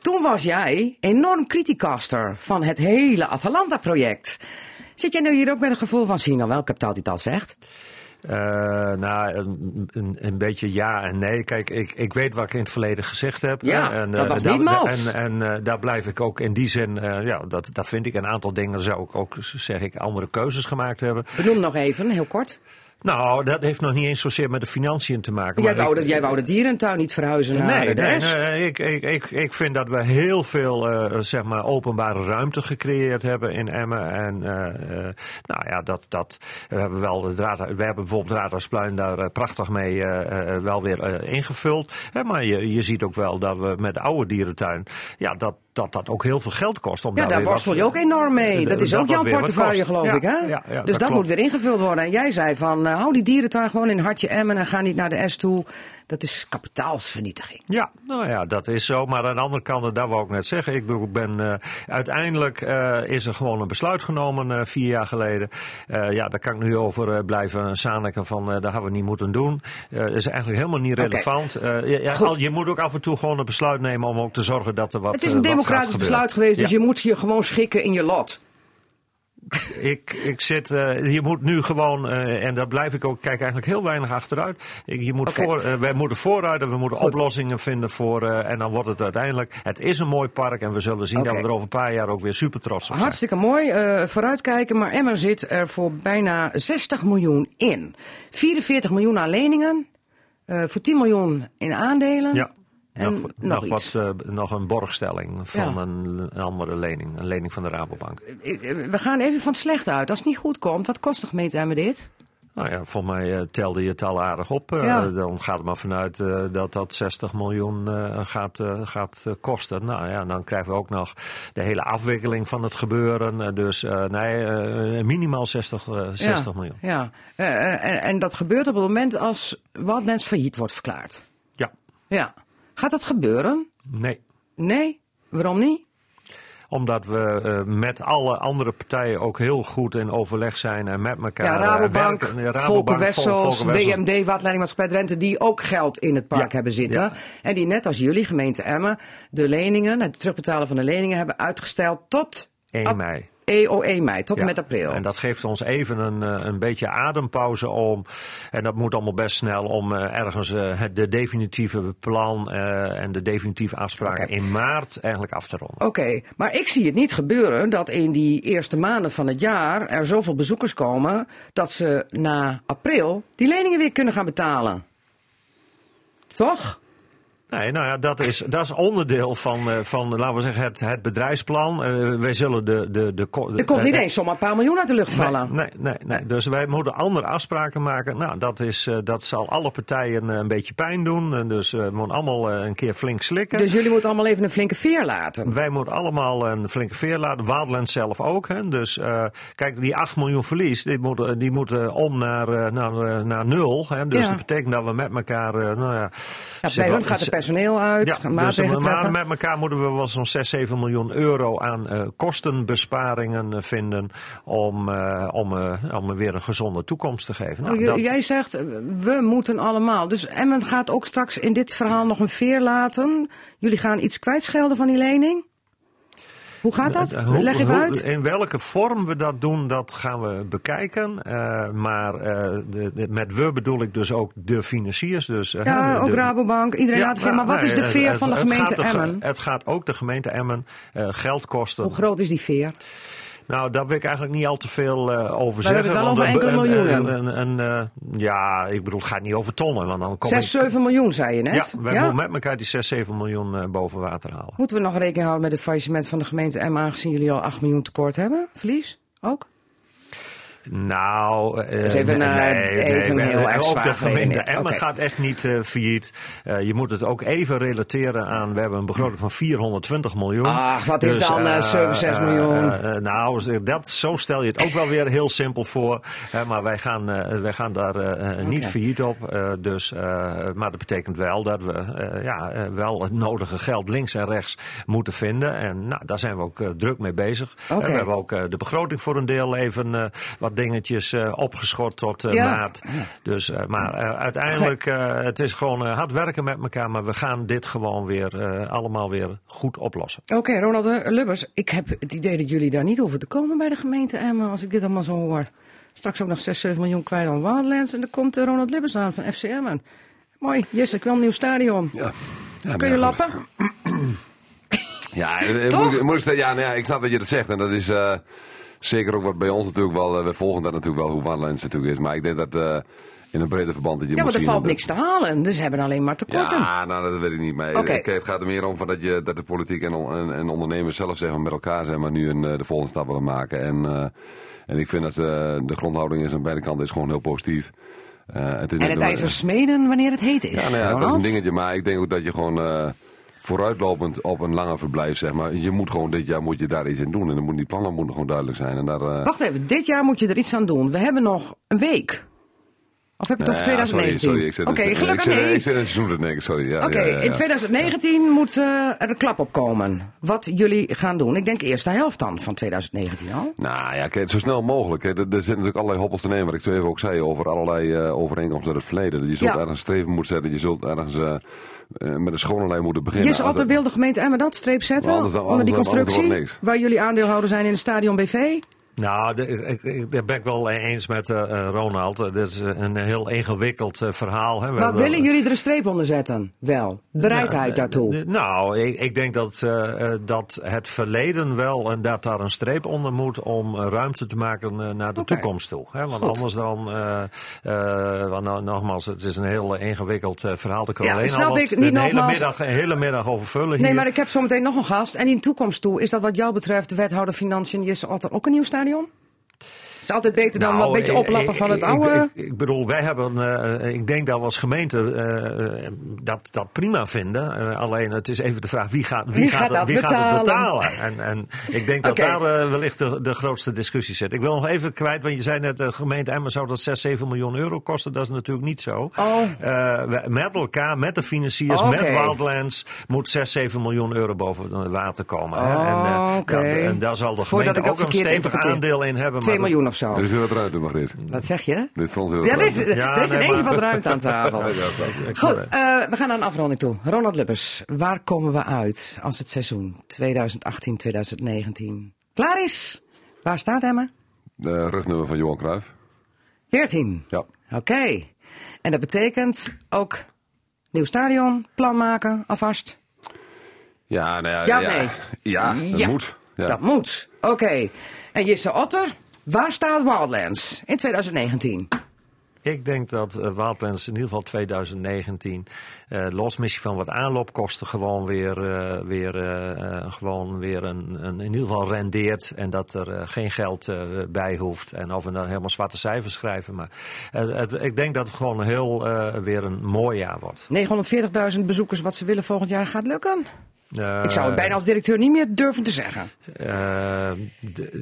Toen was jij enorm criticaster van het hele Atalanta-project. Zit jij nu hier ook met een gevoel van, zie nou wel, ik heb het altijd al zegt. Eh, nou, een, een, een beetje ja en nee. Kijk, ik, ik weet wat ik in het verleden gezegd heb. Ja, hè, en, dat eh, was niet. En, en eh, daar blijf ik ook in die zin, eh, ja, dat, dat vind ik een aantal dingen zou ik ook, zeg ik, andere keuzes gemaakt hebben. Benoem nog even, heel kort. Nou, dat heeft nog niet eens zozeer met de financiën te maken. Jij maar wou, ik- de, jij wou de dierentuin niet verhuizen naar de nee, rest. nee, ik, ik, ik, ik vind dat we heel veel eh, zeg maar openbare ruimte gecreëerd hebben in Emmen. En eh, eh, nou ja, dat, dat, we hebben wel het raad, we hebben bijvoorbeeld het Raadhuisplein daar prachtig mee wel weer ingevuld. Hè, maar je, je ziet ook wel dat we met de oude dierentuin, ja, dat dat, dat ook heel veel geld kost. Om Ja, daar weer worstel je ook enorm mee. Dat is dat ook dat jouw portefeuille, geloof Ja, ik, hè? ja, ja, dus dat dat, moet weer ingevuld worden. En jij zei van, eh, hou die dierentuin gewoon in hartje Emmen en ga niet naar de S toe. Dat is kapitaalsvernietiging. Ja, nou ja, dat is zo. Maar aan de andere kant, dat wou ik net zeggen. Ik bedoel, ik ben, eh, uiteindelijk eh, is er gewoon een besluit genomen eh, vier jaar geleden. Eh, ja, daar kan ik nu over eh, blijven zaniken van eh, dat hadden we niet moeten doen. Eh is eigenlijk helemaal niet relevant. Eh, Goed. al- je moet ook af en toe gewoon een besluit nemen om ook te zorgen dat er wat Het is eh, een democratisch besluit geweest, dus je moet je gewoon schikken in je lot. Ik, ik zit, eh, je moet nu gewoon, eh, en daar blijf ik ook, kijk eigenlijk heel weinig achteruit. Ik, je moet voor, eh, wij moeten vooruit en we moeten Goed. oplossingen vinden voor, en dan wordt het uiteindelijk, het is een mooi park en we zullen zien dat we er over een paar jaar ook weer super trots op zijn. Hartstikke mooi, vooruitkijken. Maar Emmen zit er voor bijna 60 miljoen in. 44 miljoen aan leningen, voor 10 miljoen in aandelen. Ja. En nog, nog nog, iets. wat, eh, nog een borgstelling van Ja. een, een andere lening, een lening van de Rabobank. Eh, eh, We gaan even van het slecht uit. Als het niet goed komt, wat kost de gemeente Emmen dit? Nou ja, volgens mij eh, telde je het al aardig op. Ja. Dan gaat het maar vanuit dat dat 60 miljoen gaat, gaat kosten. Nou ja, dan krijgen we ook nog de hele afwikkeling van het gebeuren. Dus nee, minimaal 60, eh, 60 ja, miljoen. Ja, en, en dat gebeurt op het moment als Wildlands failliet wordt verklaard. Ja, Ja. Gaat dat gebeuren? nee. Nee. Waarom niet? omdat we eh, met alle andere partijen ook heel goed in overleg zijn en met elkaar. Ja, eh, Rabobank, werken. Ja, Volker Vol- Wessels, Volker Wessels. WMD, Waterleidingmaatschappij Drenthe, die ook geld in het park Ja, hebben zitten. ja. En die net als jullie, gemeente Emmen, de leningen, het terugbetalen van de leningen hebben uitgesteld tot 1 ap- mei. EO 1 mei, tot en met april. En dat geeft ons even een, eh, een beetje adempauze om, en dat moet allemaal best snel, om eh, ergens eh, het de definitieve plan en de definitieve afspraken in maart eigenlijk af te ronden. Oké, maar ik zie het niet gebeuren dat in die eerste maanden van het jaar er zoveel bezoekers komen dat ze na april die leningen weer kunnen gaan betalen. Toch? Nee, nou ja, dat is, dat is onderdeel van, eh, van laten we zeggen, het, het bedrijfsplan. Eh, wij zullen de... de, de, ko- Er komt niet eh, eens zomaar een paar miljoen uit de lucht vallen. Nee, nee, nee, nee. Dus wij moeten andere afspraken maken. Nou, dat, is, dat zal alle partijen een beetje pijn doen. En dus we moeten allemaal een keer flink slikken. Dus jullie moeten allemaal even een flinke veer laten. Wij moeten allemaal een flinke veer laten. Wildland zelf ook. Hè. Dus kijk, die 8 miljoen verlies, die moeten, die moeten om naar, naar, naar nul. Hè. Dus Ja. dat betekent dat we met elkaar, nou ja... Ja, bij hun gaat het personeel uit, ja, dus maar met elkaar moeten we wel zo'n 6, 7 miljoen euro aan eh, kostenbesparingen eh, vinden om, eh, om, om weer een gezonde toekomst te geven. Nou, Oh, dat- Jij zegt, we moeten allemaal. Dus Emmen gaat ook straks in dit verhaal nog een veer laten. Jullie gaan iets kwijtschelden van die lening? Hoe gaat dat? Eh, hoe- Leg even hoe- uit. In welke vorm we dat doen, dat gaan we bekijken. Eh, maar eh, de, de- met we bedoel ik dus ook de financiers. Dus, eh, Ja, de- ook Rabobank, iedereen Ja, laat nou, Maar wat is de veer het- van de het gemeente Emmen? Het gaat ook de gemeente Emmen eh, geld kosten. Hoe groot is die veer? Nou, daar wil ik eigenlijk niet al te veel eh, over We hebben zeggen. het wel over enkele miljoenen. een, eh, ja, ik bedoel, het gaat niet over tonnen. Want dan kom 6, ik, 7 miljoen, zei je net. Ja, wij moeten met elkaar die 6, 7 miljoen eh, boven water halen. Moeten we nog rekening houden met het faillissement van de gemeente Emmen... aangezien jullie al 8 miljoen tekort hebben? Verlies? Ook? Nou, is even, nee, nee, even nee, heel erg Ook de gemeente. Emmen gaat echt niet eh failliet. Eh, je moet het ook even relateren aan, we hebben een begroting van 420 miljoen. Ach, wat is dan, eh, eh, 7, 6 eh, miljoen? nou, dat, zo stel je het ook wel weer heel simpel voor. Maar wij gaan, wij gaan daar niet Oké. failliet op. Dus, maar dat betekent wel dat we ja, wel het nodige geld links en rechts moeten vinden. En nou, daar zijn we ook druk mee bezig. Eh, we hebben ook de begroting voor een deel even wat dingetjes eh, opgeschort tot eh, Ja. maart. Dus, eh, maar uiteindelijk, eh, het is gewoon eh, hard werken met elkaar. Maar we gaan dit gewoon weer eh, allemaal weer goed oplossen. Oké, Ronald Lubbers, ik heb het idee dat jullie daar niet hoeven te komen bij de gemeente Emmen, als ik dit allemaal zo hoor. Straks ook nog 6, 7 miljoen kwijt aan Wildlands en dan komt Ronald Lubbers aan van FC Emmen. Mooi, Jesse, ik wil een nieuw stadion. Ja. Ja, Kun je lappen? Ja, (coughs) zeggen, ja, nou ja, ik snap dat je dat zegt. En dat is eh, zeker ook wat bij ons natuurlijk wel. eh, we volgen dat natuurlijk wel, hoe Wanlens natuurlijk is. Maar ik denk dat eh, in een breder verband dat je Ja, maar er valt niks te halen. Dus ze hebben alleen maar tekorten. Ja, nou, dat weet ik niet. Maar het gaat er meer om van dat, je, dat de politiek en, en, en ondernemers zelf zeggen met elkaar zijn, maar nu een, eh, de volgende stap willen maken. En, en ik vind dat de grondhouding is aan beide kanten is gewoon heel positief. Eh, het is En het ijzer smeden wanneer het heet is. Ja, nou ja, dat is een dingetje. Maar ik denk ook dat je gewoon vooruitlopend op een langer verblijf, zeg maar. Je moet gewoon dit jaar moet je daar iets in doen. En dan moeten die plannen moeten gewoon duidelijk zijn. En daar, eh, Wacht even, dit jaar moet je er iets aan doen. We hebben nog een week. Of heb je het over nee, 2019? Sorry, sorry. Ik zit, Oké, gelukkig ik zit, nee. ik zit in het seizoen te denken, sorry. Ja, Oké, ja, ja, ja. in 2019 moet eh, er een klap op komen. Wat jullie gaan doen. Ik denk eerste helft dan van 2019 al. Nou ja, kijk, zo snel mogelijk. Hè. Er, er zitten natuurlijk allerlei hobbels te nemen. Wat ik zo even ook zei over allerlei eh, overeenkomsten uit het verleden. Je zult ergens streven moeten zetten. Je zult ergens eh, met een schone lijn moeten beginnen. Jesse Als Otter het- wil de gemeente Emmen dat streep zetten. Dan- onder die constructie. waar jullie aandeelhouder zijn in het stadion BV. Nou, de, ik, ik, daar ben ik wel eens met eh, eh, Ronald. Eh, Dit is een heel ingewikkeld verhaal. Hè. Maar willen jullie er een streep onder zetten? Wel. Bereidheid daartoe. Nou, ik, ik denk dat, dat het verleden wel en dat daar een streep onder moet om ruimte te maken naar de toekomst toe. Hè? Want Goed. anders dan, want nou, nogmaals, het is een heel ingewikkeld verhaal. Daar kunnen Ja, alleen snap al wat ik. Niet een hele middag, hele middag over vullen hier. Nee, maar ik heb zometeen nog een gast. En in de toekomst toe, is dat wat jou betreft de wethouder Financiën Jesse Otter ook een nieuw stadion? Is altijd beter dan Nou, een beetje oplappen van het oude. Ik, ik bedoel, wij hebben, eh, ik denk dat we als gemeente eh, dat, dat prima vinden. Eh, alleen het is even de vraag wie gaat, wie Wie gaat, gaat het, dat wie gaat het betalen? En, en ik denk dat daar wellicht de, de grootste discussie zit. Ik wil nog even kwijt, want je zei net, de gemeente Emmen zou dat 6, 7 miljoen euro kosten. Dat is natuurlijk niet zo. Oh. We- met elkaar, met de financiers, met Wildlands, moet 6, 7 miljoen euro boven het water komen. Oh, en, en daar zal de gemeente ook een stevig aandeel in hebben. 2 maar dat- miljoen of zo. Er is weer wat ruimte, Margriet. Wat zeg je? Dit Ja, er is. Ja, er is nee, ineens maar- wat ruimte aan tafel. (laughs) Ja, ja, ja. Goed, eh, we gaan naar een afronding toe. Ronald Lubbers, waar komen we uit als het seizoen 2018-2019 klaar is? Waar staat Emmen? De rugnummer van Johan Cruijff. 14. Ja. Oké. En dat betekent ook nieuw stadion, plan maken, alvast. Ja, nou ja. Ja nee? Ja, dat Ja, moet. Ja. Dat moet. Oké. En Jisse Otter, waar staat Wildlands in 2019? Ik denk dat eh, Wildlands in ieder geval 2019, eh, los misschien van wat aanloopkosten, gewoon weer, eh, weer, eh, gewoon weer een, een, in ieder geval rendeert. En dat er geen geld bij hoeft. En of we dan helemaal zwarte cijfers schrijven. Maar het- ik denk dat het gewoon heel weer een mooi jaar wordt. 940.000 bezoekers, wat ze willen volgend jaar, gaat lukken? Eh, Ik zou het bijna als directeur niet meer durven te zeggen. Eh,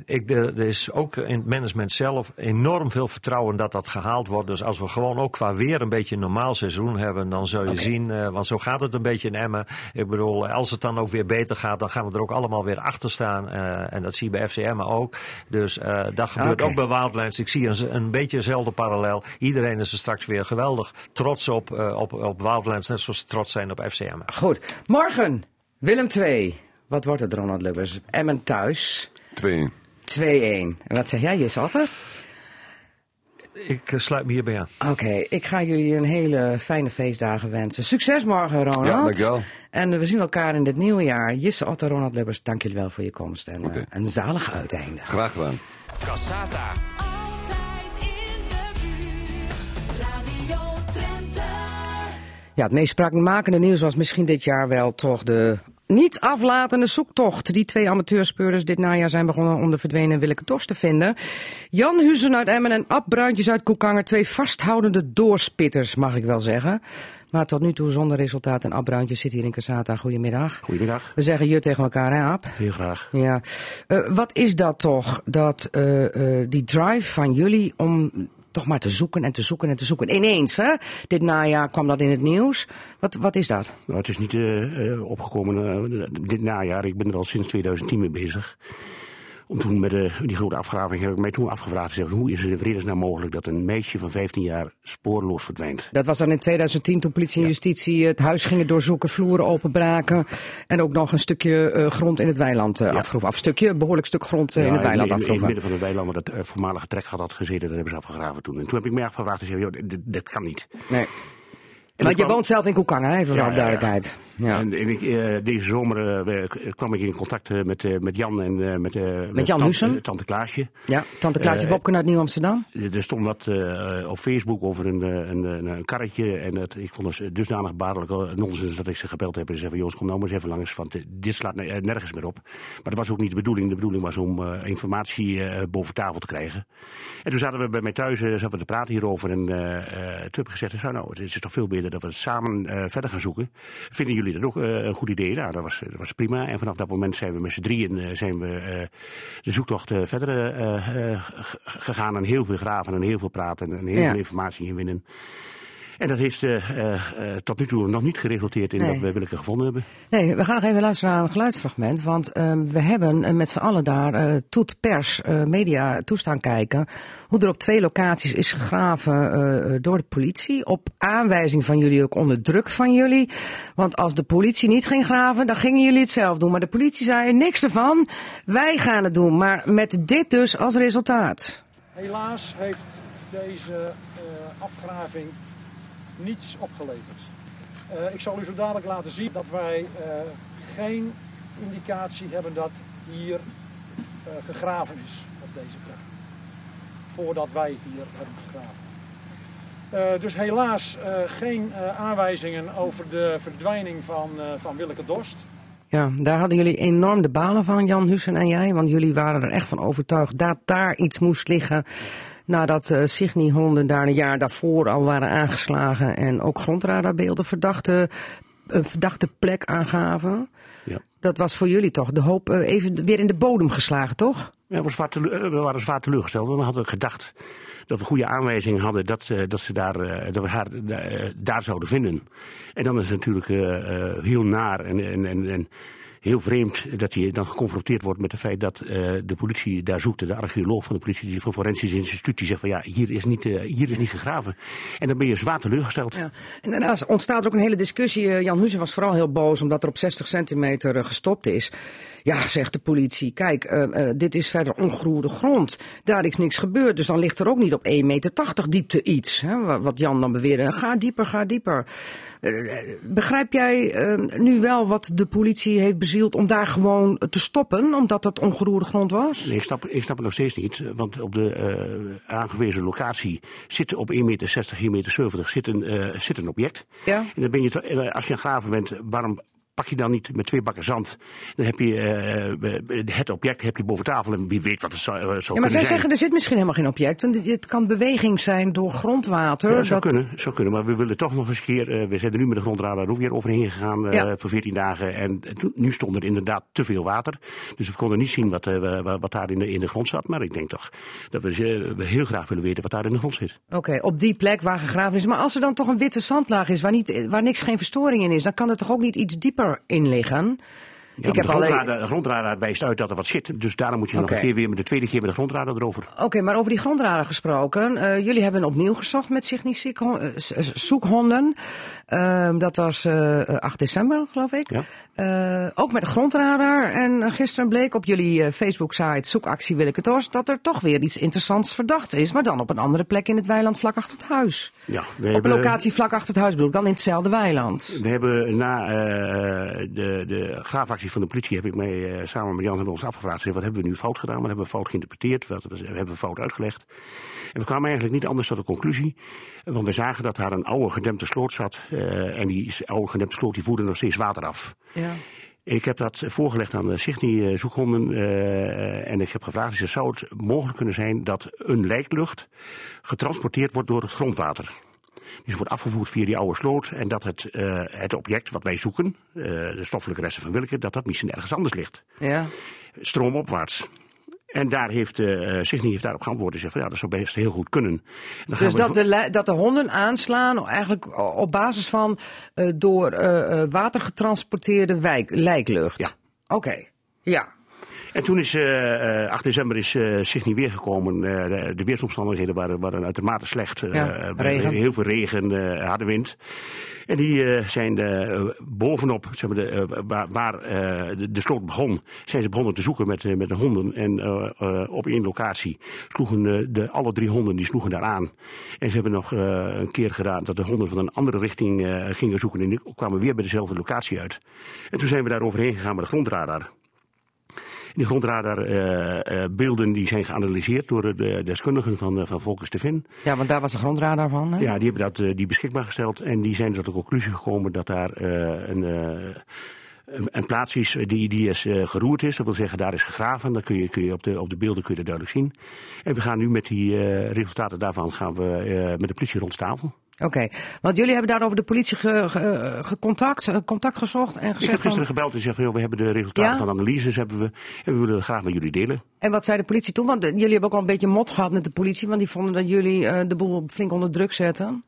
ik, er is ook in het management zelf enorm veel vertrouwen dat dat gehaald wordt. Dus als we gewoon ook qua weer een beetje een normaal seizoen hebben, dan zul je zien, eh, want zo gaat het een beetje in Emmen. Ik bedoel, als het dan ook weer beter gaat, dan gaan we er ook allemaal weer achter staan. En dat zie je bij FC Emmen ook. Dus dat gebeurt ook bij Wildlands. Ik zie een, een beetje dezelfde parallel. Iedereen is er straks weer geweldig trots op, op, op Wildlands, net zoals ze trots zijn op FC Emmen. Goed, morgen Willem 2. Wat wordt het, Ronald Lubbers? Emmen thuis, 2 2-1. En wat zeg jij, Jis Otter? Ik eh, sluit me hierbij aan. Oké, ik ga jullie een hele fijne feestdagen wensen. Succes morgen, Ronald. Ja, dankjewel. En we zien elkaar in het nieuwe jaar. Jisse Otter, Ronald Lubbers, dank jullie wel voor je komst. En eh, een zalig uiteinde. Graag gedaan. Cassata. Ja, het meest spraakmakende nieuws was misschien dit jaar wel toch de niet aflatende zoektocht. Die twee amateurspeurders dit najaar zijn begonnen om de verdwenen Willeke Dorst te vinden. Jan Huzen uit Emmen en Ab Bruintjes uit Koekanger. Twee vasthoudende doorspitters, mag ik wel zeggen. Maar tot nu toe zonder resultaat. En Ab Bruintjes zit hier in Casata. Goedemiddag. Goedemiddag. We zeggen je tegen elkaar, hè Ab? Heel graag. Ja. Eh, wat is dat toch, dat, eh, eh, die drive van jullie om toch maar te zoeken en te zoeken en te zoeken. Ineens, hè? Dit najaar kwam dat in het nieuws. Wat, wat is dat? Nou, het is niet eh, eh, opgekomen eh, dit najaar. Ik ben er al sinds 2010 mee bezig. Om toen met eh, die grote afgraving heb ik mij toen afgevraagd. Gezegd, hoe is het in vredesnaam mogelijk dat een meisje van 15 jaar spoorloos verdwijnt? Dat was dan in 2010 toen politie en justitie het huis gingen doorzoeken, vloeren openbraken. En ook nog een stukje eh, grond in het weiland eh, Ja. afgroeven. Of stukje, een behoorlijk stuk grond in het weiland in, in, in het afgroeven. midden van het weiland waar dat voormalige trekgat had gezeten, dat hebben ze afgegraven toen. En toen heb ik mij afgevraagd en zei, joh, dit, dit kan niet. Nee. En Want je kwam- woont zelf in Koekangen, hè? even voor de duidelijkheid. Ja. En, en ik, eh, deze zomer eh, kwam ik in contact eh, met, met Jan en met, met Jan tante, tante Klaasje. ja, tante Klaasje Wopken uit Nieuw-Amsterdam. Er stond wat op Facebook over een, een, een, karretje. En het, ik vond het dusdanig baardelijk nonsens dat ik ze gebeld heb. En ze zei van, Joost, kom nou maar eens even langs. Want dit slaat ne- nergens meer op. Maar dat was ook niet de bedoeling. De bedoeling was om informatie boven tafel te krijgen. En toen zaten we bij mij thuis zaten we te praten hierover. En toen heb ik gezegd, nou, nou, het is toch veel beter dat we het samen verder gaan zoeken. Vinden jullie dat ook eh, een goed idee? Nou, dat was, dat was prima. En vanaf dat moment zijn we met z'n drieën eh, zijn we, eh, de zoektocht verder gegaan. En heel veel graven en heel veel praten en heel Ja. veel informatie inwinnen. En dat heeft eh, eh, eh, tot nu toe nog niet geresulteerd in Nee. dat we Willeke gevonden hebben. Nee, we gaan nog even luisteren naar een geluidsfragment. Want ehm, we hebben met z'n allen daar eh toet pers, eh, media toestaan kijken. Hoe er op twee locaties is gegraven door de politie. Op aanwijzing van jullie, ook onder druk van jullie. Want als de politie niet ging graven, dan gingen jullie het zelf doen. Maar de politie zei niks ervan. Wij gaan het doen. Maar met dit dus als resultaat. Helaas heeft deze eh, afgraving niets opgeleverd. Eh, ik zal u zo dadelijk laten zien dat wij eh, geen indicatie hebben dat hier eh, gegraven is op deze plek. Voordat wij hier hebben gegraven. Dus helaas geen aanwijzingen over de verdwijning van, van Willeke Dorst. Ja, daar hadden jullie enorm de balen van, Jan Hussen en jij. Want jullie waren er echt van overtuigd dat daar iets moest liggen. Nadat uh, Signy-honden daar een jaar daarvoor al waren aangeslagen. En ook grondradarbeelden verdachte, een verdachte plek aangaven. Ja. Dat was voor jullie toch de hoop eh, even weer in de bodem geslagen, toch? Ja, we, zwaar tele- eh, we waren zwaar teleurgesteld. We hadden gedacht dat we goede aanwijzingen hadden dat, eh, dat, ze daar, eh, dat we haar eh, daar zouden vinden. En dan is het natuurlijk eh, eh, heel naar en, en, en, en heel vreemd dat je dan geconfronteerd wordt met het feit dat eh, de politie daar zoekt. De archeoloog van de politie, die van Forensisch Instituut, die zegt van ja, hier is niet, eh, hier is niet gegraven. En dan ben je zwaar teleurgesteld. Ja. En daarnaast ontstaat er ook een hele discussie. Eh, Jan Huizen was vooral heel boos omdat er op 60 centimeter gestopt is. Ja, zegt de politie, kijk, dit is verder ongeroerde grond. Daar is niks gebeurd, dus dan ligt er ook niet op 1,80 meter diepte iets. Hè, wa- wat Jan dan beweerde. Ga dieper, ga dieper. Eh, begrijp jij eh, nu wel wat de politie heeft bezield om daar gewoon te stoppen, omdat het ongeroerde grond was? Nee, ik snap, ik snap het nog steeds niet. Want op de eh, aangewezen locatie zit op 1,60 meter, 1,70 meter zit een, zit een object. Ja. En dan ben je, als je aan graven bent, waarom pak je dan niet met twee bakken zand? Dan heb je eh, het object heb je boven tafel en wie weet wat het zou, eh, zou Ja, maar zij zijn. zeggen er zit misschien helemaal geen object. Het kan beweging zijn door grondwater. Ja, zou dat- kunnen, zou kunnen, maar we willen toch nog eens een keer. eh, we zijn er nu met de grondradar ook weer overheen gegaan eh, Ja. voor 14 dagen. En nu stond er inderdaad te veel water. Dus we konden niet zien wat, eh, wa- wat daar in de, in de grond zat. Maar ik denk toch dat we, eh, we heel graag willen weten wat daar in de grond zit. Oké, op die plek waar gegraven is. Maar als er dan toch een witte zandlaag is waar, niet, waar niks geen verstoring in is, dan kan er toch ook niet iets dieper in liggen? Ja, ik heb de, alleen. grondradar, de grondradar wijst uit dat er wat zit. Dus daarom moet je nog een keer weer met de tweede keer met de grondradar erover. Oké, maar over die grondradar gesproken. eh, jullie hebben opnieuw gezocht met Signic zoekhonden. Ehm, dat was eh, 8 december, geloof ik. Ja. Eh, ook met de grondradar. En eh, gisteren bleek op jullie eh, Facebook-site Zoekactie Wil ik het Oost... dat er toch weer iets interessants verdachts is. Maar dan op een andere plek in het weiland vlak achter het huis. Ja, we Op hebben, een locatie vlak achter het huis bedoel ik, dan in hetzelfde weiland. We hebben na eh, de, de graafactie van de politie, heb ik mij eh, samen met Jan hebben we ons afgevraagd. Wat hebben we nu fout gedaan? Wat hebben we fout geïnterpreteerd? Wat we- hebben we fout uitgelegd? En we kwamen eigenlijk niet anders tot de conclusie. Want we zagen dat daar een oude gedempte sloot zat. eh, en die oude gedempte sloot die voerde nog steeds water af. Ja. Ik heb dat voorgelegd aan de Signy-zoekhonden. eh, en ik heb gevraagd, zou het mogelijk kunnen zijn dat een lijklucht getransporteerd wordt door het grondwater? Dus wordt afgevoerd via die oude sloot. En dat het, eh, het object wat wij zoeken, eh, de stoffelijke resten van Willeke, dat dat misschien ergens anders ligt. Ja. Stroomopwaarts. En daar heeft uh, Signy heeft daarop geantwoord en zegt van ja, dat zou best heel goed kunnen. Dan Dus dat de, dat de honden aanslaan eigenlijk op basis van door eh, water getransporteerde wijk, lijklucht? Ja. Oké, ja. En toen is eh, eh, 8 december is eh Signy weergekomen. Eh, de, de weersomstandigheden waren, waren uitermate slecht. Eh, Ja, eh, regen. Heel veel regen, eh, harde wind. En die eh, zijn eh, bovenop, zeg maar de, eh, waar, waar eh, de, de sloot begon, zijn ze begonnen te zoeken met, eh, met de honden. En eh, eh, op één locatie sloegen eh, de, alle drie honden die sloegen daar aan. En ze hebben nog eh, een keer gedaan dat de honden van een andere richting eh, gingen zoeken. En die kwamen weer bij dezelfde locatie uit. En toen zijn we daar overheen gegaan met de grondradar. Die grondradarbeelden die zijn geanalyseerd door de deskundigen van, eh, van Volkers de Vin. Ja, want daar was de grondradar van. Hè? Ja, die hebben dat eh, die beschikbaar gesteld en die zijn tot de conclusie gekomen dat daar eh, een, eh, een, een plaats is die, die is eh, geroerd is. Dat wil zeggen, daar is gegraven. Dat kun je, kun je op, de, op de beelden kun je dat duidelijk zien. En we gaan nu met die eh, resultaten daarvan gaan we eh, met de politie rond tafel. Oké, want jullie hebben daarover de politie ge, eh, contact gezocht en Ik heb gezegd gisteren gebeld en gezegd, joh, we hebben de resultaten Ja? van analyses hebben we, en we willen graag met jullie delen. En wat zei de politie toen? Want eh, jullie hebben ook al een beetje mot gehad met de politie, want die vonden dat jullie eh, de boel flink onder druk zetten.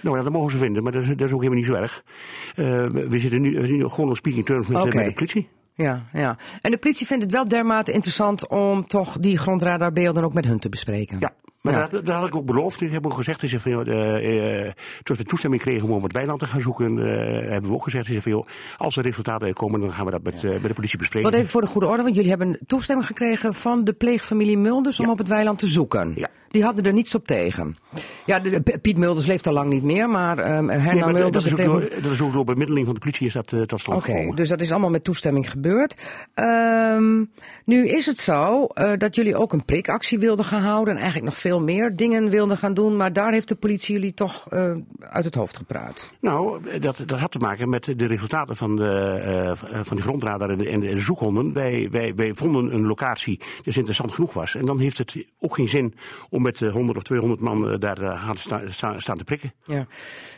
Nou ja, dat mogen ze vinden, maar dat is, dat is ook helemaal niet zo erg. We, zitten nu, we zijn gewoon op speaking terms met de politie. Ja, ja. En de politie vindt het wel dermate interessant om toch die grondradarbeelden ook met hun te bespreken. Ja, maar Ja. Dat, dat had ik ook beloofd. Ik heb ook gezegd, van, joh, eh, eh, toen we toestemming kregen om op het weiland te gaan zoeken, eh, hebben we ook gezegd, zei van, joh, als er resultaten komen, dan gaan we dat met, met de politie bespreken. Wat even voor de goede orde, want jullie hebben toestemming gekregen van de pleegfamilie Mulders om op het weiland te zoeken. Ja. Die hadden er niets op tegen. Ja, de, de- Piet Mulders leeft al lang niet meer, maar ehm Hernan Nee, maar Mulders... dat, is ook door, pleeg- dat is ook door bemiddeling van de politie is dat eh, tot stand Oké, dus dat is allemaal met toestemming gebeurd. Ehm, nu is het zo dat jullie ook een prikactie wilden gaan houden en eigenlijk nog veel meer dingen wilden gaan doen, maar daar heeft de politie jullie toch eh, uit het hoofd gepraat. Nou, eh, dat, dat had te maken met de resultaten van de, eh, van de grondradar en de, en de zoekhonden. Wij, wij, wij vonden een locatie die dus interessant genoeg was. En dan heeft het ook geen zin om met eh, 100 of 200 man eh, daar eh, gaan sta- sta- staan te prikken. Ja.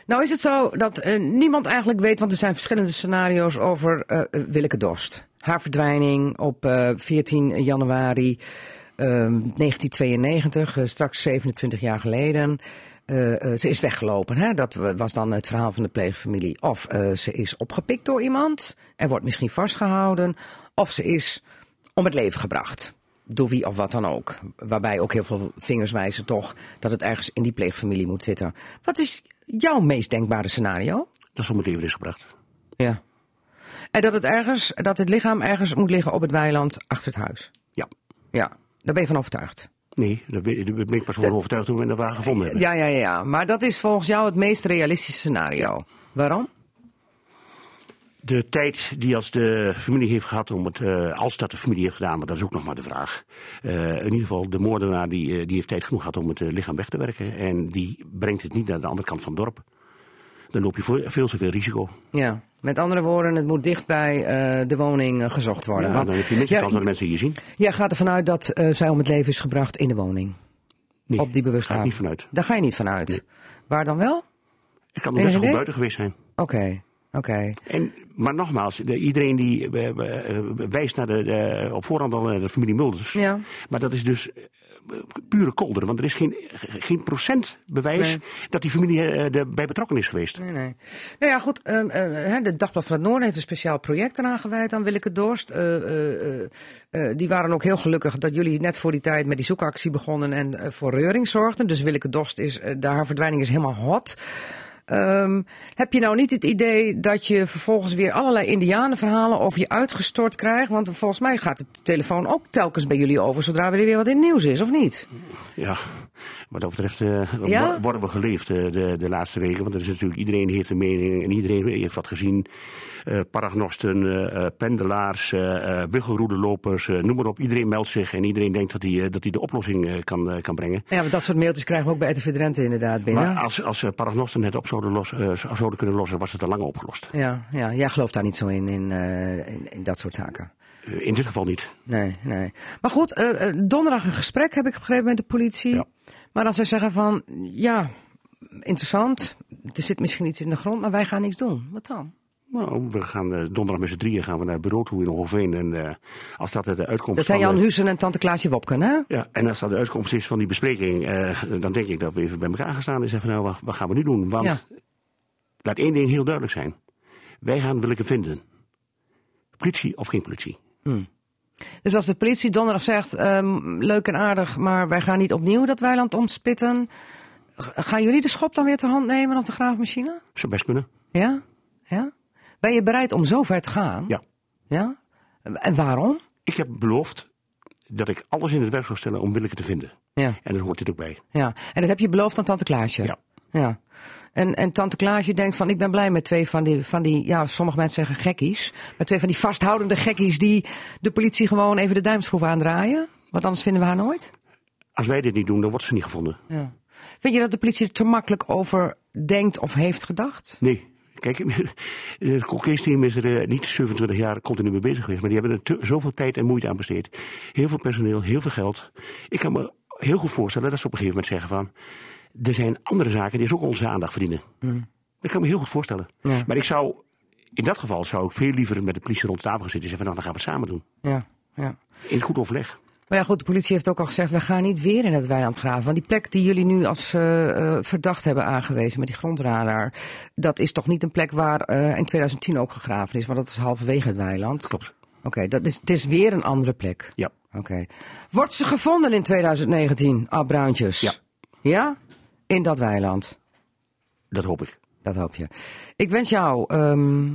Nou is het zo dat eh, niemand eigenlijk weet, want er zijn verschillende scenario's over eh eh, Willeke Dorst. Haar verdwijning op eh 14 januari 1992, eh, straks 27 jaar geleden. Eh, eh, ze is weggelopen. Hè? Dat was dan het verhaal van de pleegfamilie. Of ze is opgepikt door iemand en wordt misschien vastgehouden. Of ze is om het leven gebracht. Door wie of wat dan ook. Waarbij ook heel veel vingers wijzen toch dat het ergens in die pleegfamilie moet zitten. Wat is jouw meest denkbare scenario? Dat is om het leven is gebracht. Ja. En dat het ergens, dat het lichaam ergens moet liggen op het weiland achter het huis. Ja. Ja, daar ben je van overtuigd. Nee, daar ben ik pas van overtuigd toen we dat waar gevonden hebben. Ja, ja, ja, ja. Maar dat is volgens jou het meest realistische scenario. Waarom? De tijd die als de familie heeft gehad om het, eh, als dat de familie heeft gedaan, maar dat is ook nog maar de vraag. Eh, in ieder geval, de moordenaar die, eh, die heeft tijd genoeg gehad om het lichaam weg te werken. En die brengt het niet naar de andere kant van het dorp. Dan loop je voor- veel te veel risico. Ja. Met andere woorden, het moet dicht bij eh, de woning eh, gezocht worden. Ja, Want- dan heb je minder Ja, kans dat de mensen je zien. Jij gaat ervan uit dat eh, zij om het leven is gebracht in de woning. Nee, op die bewuste ga ik niet vanuit. Daar ga je niet vanuit. Waar dan wel? Ik kan er Enig best wel goed buiten geweest zijn. Oké, oké. En, maar nogmaals, de- iedereen die wijst naar de, de- op voorhand al naar de familie Mulders. Ja. Maar dat is dus pure kolder. Want er is geen, geen procent bewijs Nee. dat die familie eh, erbij betrokken is geweest. Nee, nee. Nou ja, goed. ehm, eh, hè, de Dagblad van het Noorden heeft een speciaal project eraan gewijd aan Willeke Dorst. Eh, eh, die waren ook heel gelukkig dat jullie net voor die tijd met die zoekactie begonnen en voor reuring zorgden. Dus Willeke Dorst is, daar haar verdwijning is helemaal hot. Ehm, heb je nou niet het idee dat je vervolgens weer allerlei indianenverhalen over je uitgestort krijgt? Want volgens mij gaat de telefoon ook telkens bij jullie over zodra er weer wat in het nieuws is, of niet? Ja, wat dat betreft eh, Ja? worden we geleefd eh, de, de laatste weken. Want er is natuurlijk, iedereen heeft een mening en iedereen heeft wat gezien. Eh paragnosten, eh, eh, pendelaars, wiggelroedelopers, noem maar op. Iedereen meldt zich en iedereen denkt dat hij, dat hij de oplossing kan, kan brengen. Ja, want dat soort mailtjes krijgen we ook bij RTV Drenthe inderdaad binnen. Maar als, als paragnosten het op zouden, los, zouden kunnen lossen, was het al lang opgelost. Ja, ja, jij gelooft daar niet zo in, in, in, in dat soort zaken. In dit geval niet. Nee, nee. Maar goed, donderdag een gesprek heb ik begrepen met de politie. Ja. Maar dan zij zeggen van, ja, interessant. Er zit misschien iets in de grond, maar wij gaan niks doen. Wat dan? Nou, we gaan eh, donderdag met z'n drieën gaan we naar het bureau toe in Hogeveen. En eh, als dat de uitkomst Dat zijn Jan Husen en tante Klaasje Wopken, hè? Ja, en als dat de uitkomst is van die bespreking, eh, dan denk ik dat we even bij elkaar gaan staan en zeggen nou, wat, wat gaan we nu doen? Want Ja. laat één ding heel duidelijk zijn. Wij gaan Willeke vinden. Politie of geen politie. Dus als de politie donderdag zegt, ehm, leuk en aardig, maar wij gaan niet opnieuw dat weiland omspitten. g- Gaan jullie de schop dan weer ter hand nemen of de graafmachine? Zou best kunnen. Ja? Ja? Ben je bereid om zo ver te gaan? Ja. Ja? En waarom? Ik heb beloofd dat ik alles in het werk zou stellen om Willeke te vinden. Ja. En daar hoort dit ook bij. Ja, en dat heb je beloofd aan tante Klaasje? Ja. ja. En, en tante Klaasje denkt van, ik ben blij met twee van die, van die, ja, sommige mensen zeggen gekkies. Met twee van die vasthoudende gekkies die de politie gewoon even de duimschroef aandraaien. Want anders vinden we haar nooit. Als wij dit niet doen, dan wordt ze niet gevonden. Ja. Vind je dat de politie er te makkelijk over denkt of heeft gedacht? Nee. Kijk, (laughs) het Colcase-team is er eh, niet 27 jaar continu mee bezig geweest. Maar die hebben er zoveel tijd en moeite aan besteed. Heel veel personeel, heel veel geld. Ik kan me heel goed voorstellen dat ze op een gegeven moment zeggen van... er zijn andere zaken die ook onze aandacht verdienen. Dat kan ik me heel goed voorstellen. Ja. Maar ik zou, in dat geval zou ik veel liever met de politie rond tafel gaan zitten en zeggen van nou, dan gaan we het samen doen. Ja, ja. In goed overleg. Maar ja, goed, de politie heeft ook al gezegd, we gaan niet weer in het weiland graven. Want die plek die jullie nu als eh, eh, verdacht hebben aangewezen met die grondradar, dat is toch niet een plek waar eh, in 2010 ook gegraven is, want dat is halverwege het weiland. Klopt. Oké, dat is, het is weer een andere plek. Ja. Oké. Wordt ze gevonden in 2019, Ab Bruintjes? Ja. Ja? In dat weiland? Dat hoop ik. Dat hoop je. Ik wens jou ehm,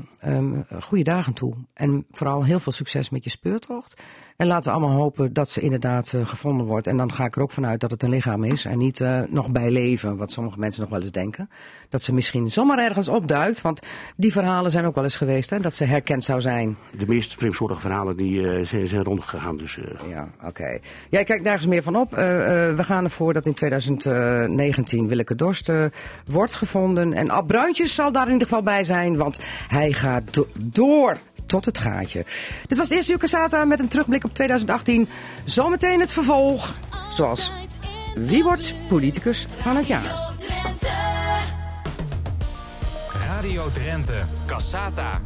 goede dagen toe. En vooral heel veel succes met je speurtocht. En laten we allemaal hopen dat ze inderdaad eh, gevonden wordt. En dan ga ik er ook vanuit dat het een lichaam is. En niet eh, nog bij leven, wat sommige mensen nog wel eens denken. Dat ze misschien zomaar ergens opduikt. Want die verhalen zijn ook wel eens geweest. Hè, dat ze herkend zou zijn. De meest vreemdsoortige verhalen die, eh, zijn, zijn rondgegaan. Dus, Ja, oké. Jij kijkt nergens meer van op. We gaan ervoor dat in 2019 Willeke Dorst wordt gevonden. En Ab Bruintjes zal daar in ieder geval bij zijn, want hij gaat do- door tot het gaatje. Dit was het eerste uur Casata met een terugblik op 2018. Zometeen het vervolg, zoals Wie wordt politicus van het jaar? Radio Drenthe, Cassata.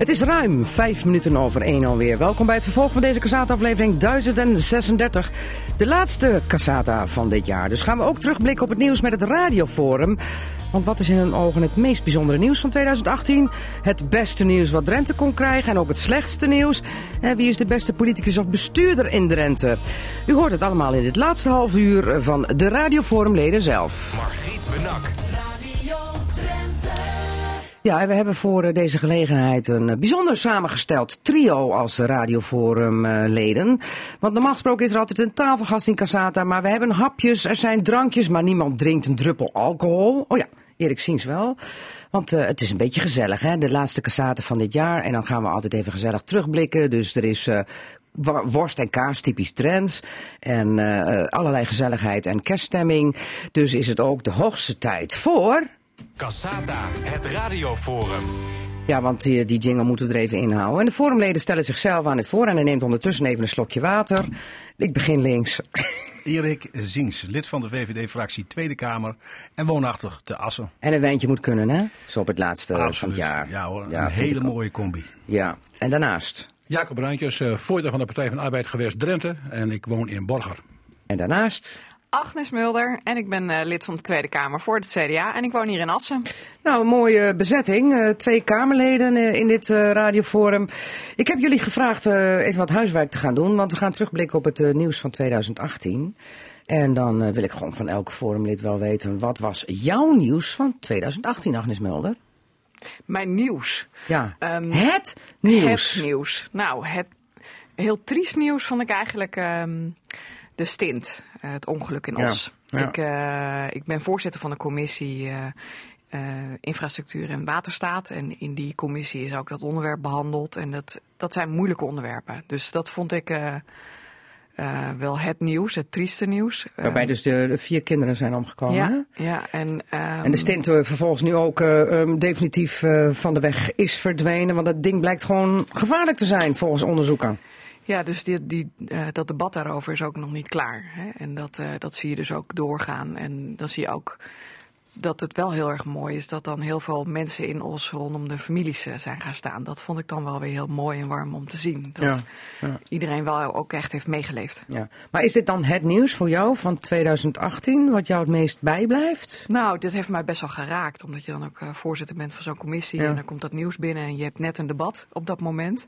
Het is ruim vijf minuten over één alweer. Welkom bij het vervolg van deze Cassata-aflevering 1036. De laatste Cassata van dit jaar. Dus gaan we ook terugblikken op het nieuws met het Radioforum. Want wat is in hun ogen het meest bijzondere nieuws van 2018? Het beste nieuws wat Drenthe kon krijgen en ook het slechtste nieuws. En wie is de beste politicus of bestuurder in Drenthe? U hoort het allemaal in dit laatste half uur van de Radioforumleden zelf. Margriet Benak. Ja, we hebben voor eh, deze gelegenheid een eh, bijzonder samengesteld trio als Radioforum-leden. Want normaal gesproken is er altijd een tafelgast in Casata, maar we hebben hapjes, er zijn drankjes, maar niemand drinkt een druppel alcohol. Oh ja, Erik Siens wel. Want eh, het is een beetje gezellig, hè? De laatste Casata van dit jaar. En dan gaan we altijd even gezellig terugblikken. Dus er is worst en kaas, typisch trends. En allerlei gezelligheid en kerststemming. Dus is het ook de hoogste tijd voor... Cassata, het radioforum. Ja, want die, die jingle moeten we er even inhouden. En de forumleden stellen zichzelf aan het voor en hij neemt ondertussen even een slokje water. Ik begin links. (laughs) Erik Ziens, lid van de VVD-fractie Tweede Kamer en woonachtig te Assen. En een wijntje moet kunnen, hè? Zo op het laatste van Absoluut. het jaar. Ja hoor, Ja, een hele mooie combi. Ja, en daarnaast. Jacob Bruintjes, eh, voorzitter van de Partij van de Arbeid geweest Drenthe. En ik woon in Borger. En daarnaast. Agnes Mulder en ik ben eh, lid van de Tweede Kamer voor het CDA en ik woon hier in Assen. Nou, een mooie bezetting. Eh, twee Kamerleden eh, in dit radioforum. Ik heb jullie gevraagd even wat huiswerk te gaan doen, want we gaan terugblikken op het nieuws van 2018. En dan wil ik gewoon van elke forumlid wel weten, wat was jouw nieuws van 2018, Agnes Mulder? Mijn nieuws. Ja, Ehm, het nieuws. Het nieuws. Nou, het heel triest nieuws vond ik eigenlijk ehm, de stint, het ongeluk in Os. ja. Ik, eh, ik ben voorzitter van de commissie eh, eh, Infrastructuur en Waterstaat. En in die commissie is ook dat onderwerp behandeld. En dat, dat zijn moeilijke onderwerpen. Dus dat vond ik eh, eh, wel het nieuws, het trieste nieuws. Waarbij dus de, de vier kinderen zijn omgekomen. hè? ja, en, ehm, En de stint eh, vervolgens nu ook eh, ehm, definitief eh, van de weg is verdwenen. Want dat ding blijkt gewoon gevaarlijk te zijn volgens onderzoeken. Ja, dus die, die, eh, dat debat daarover is ook nog niet klaar. Hè? En dat, eh, dat zie je dus ook doorgaan. En dan zie je ook dat het wel heel erg mooi is dat dan heel veel mensen in Os rondom de families eh, zijn gaan staan. Dat vond ik dan wel weer heel mooi en warm om te zien. Dat Ja, ja. iedereen wel ook echt heeft meegeleefd. Ja. Maar is dit dan het nieuws voor jou van 2018, wat jou het meest bijblijft? Nou, dit heeft mij best wel geraakt, omdat je dan ook voorzitter bent van zo'n commissie. En dan komt dat nieuws binnen en je hebt net een debat op dat moment.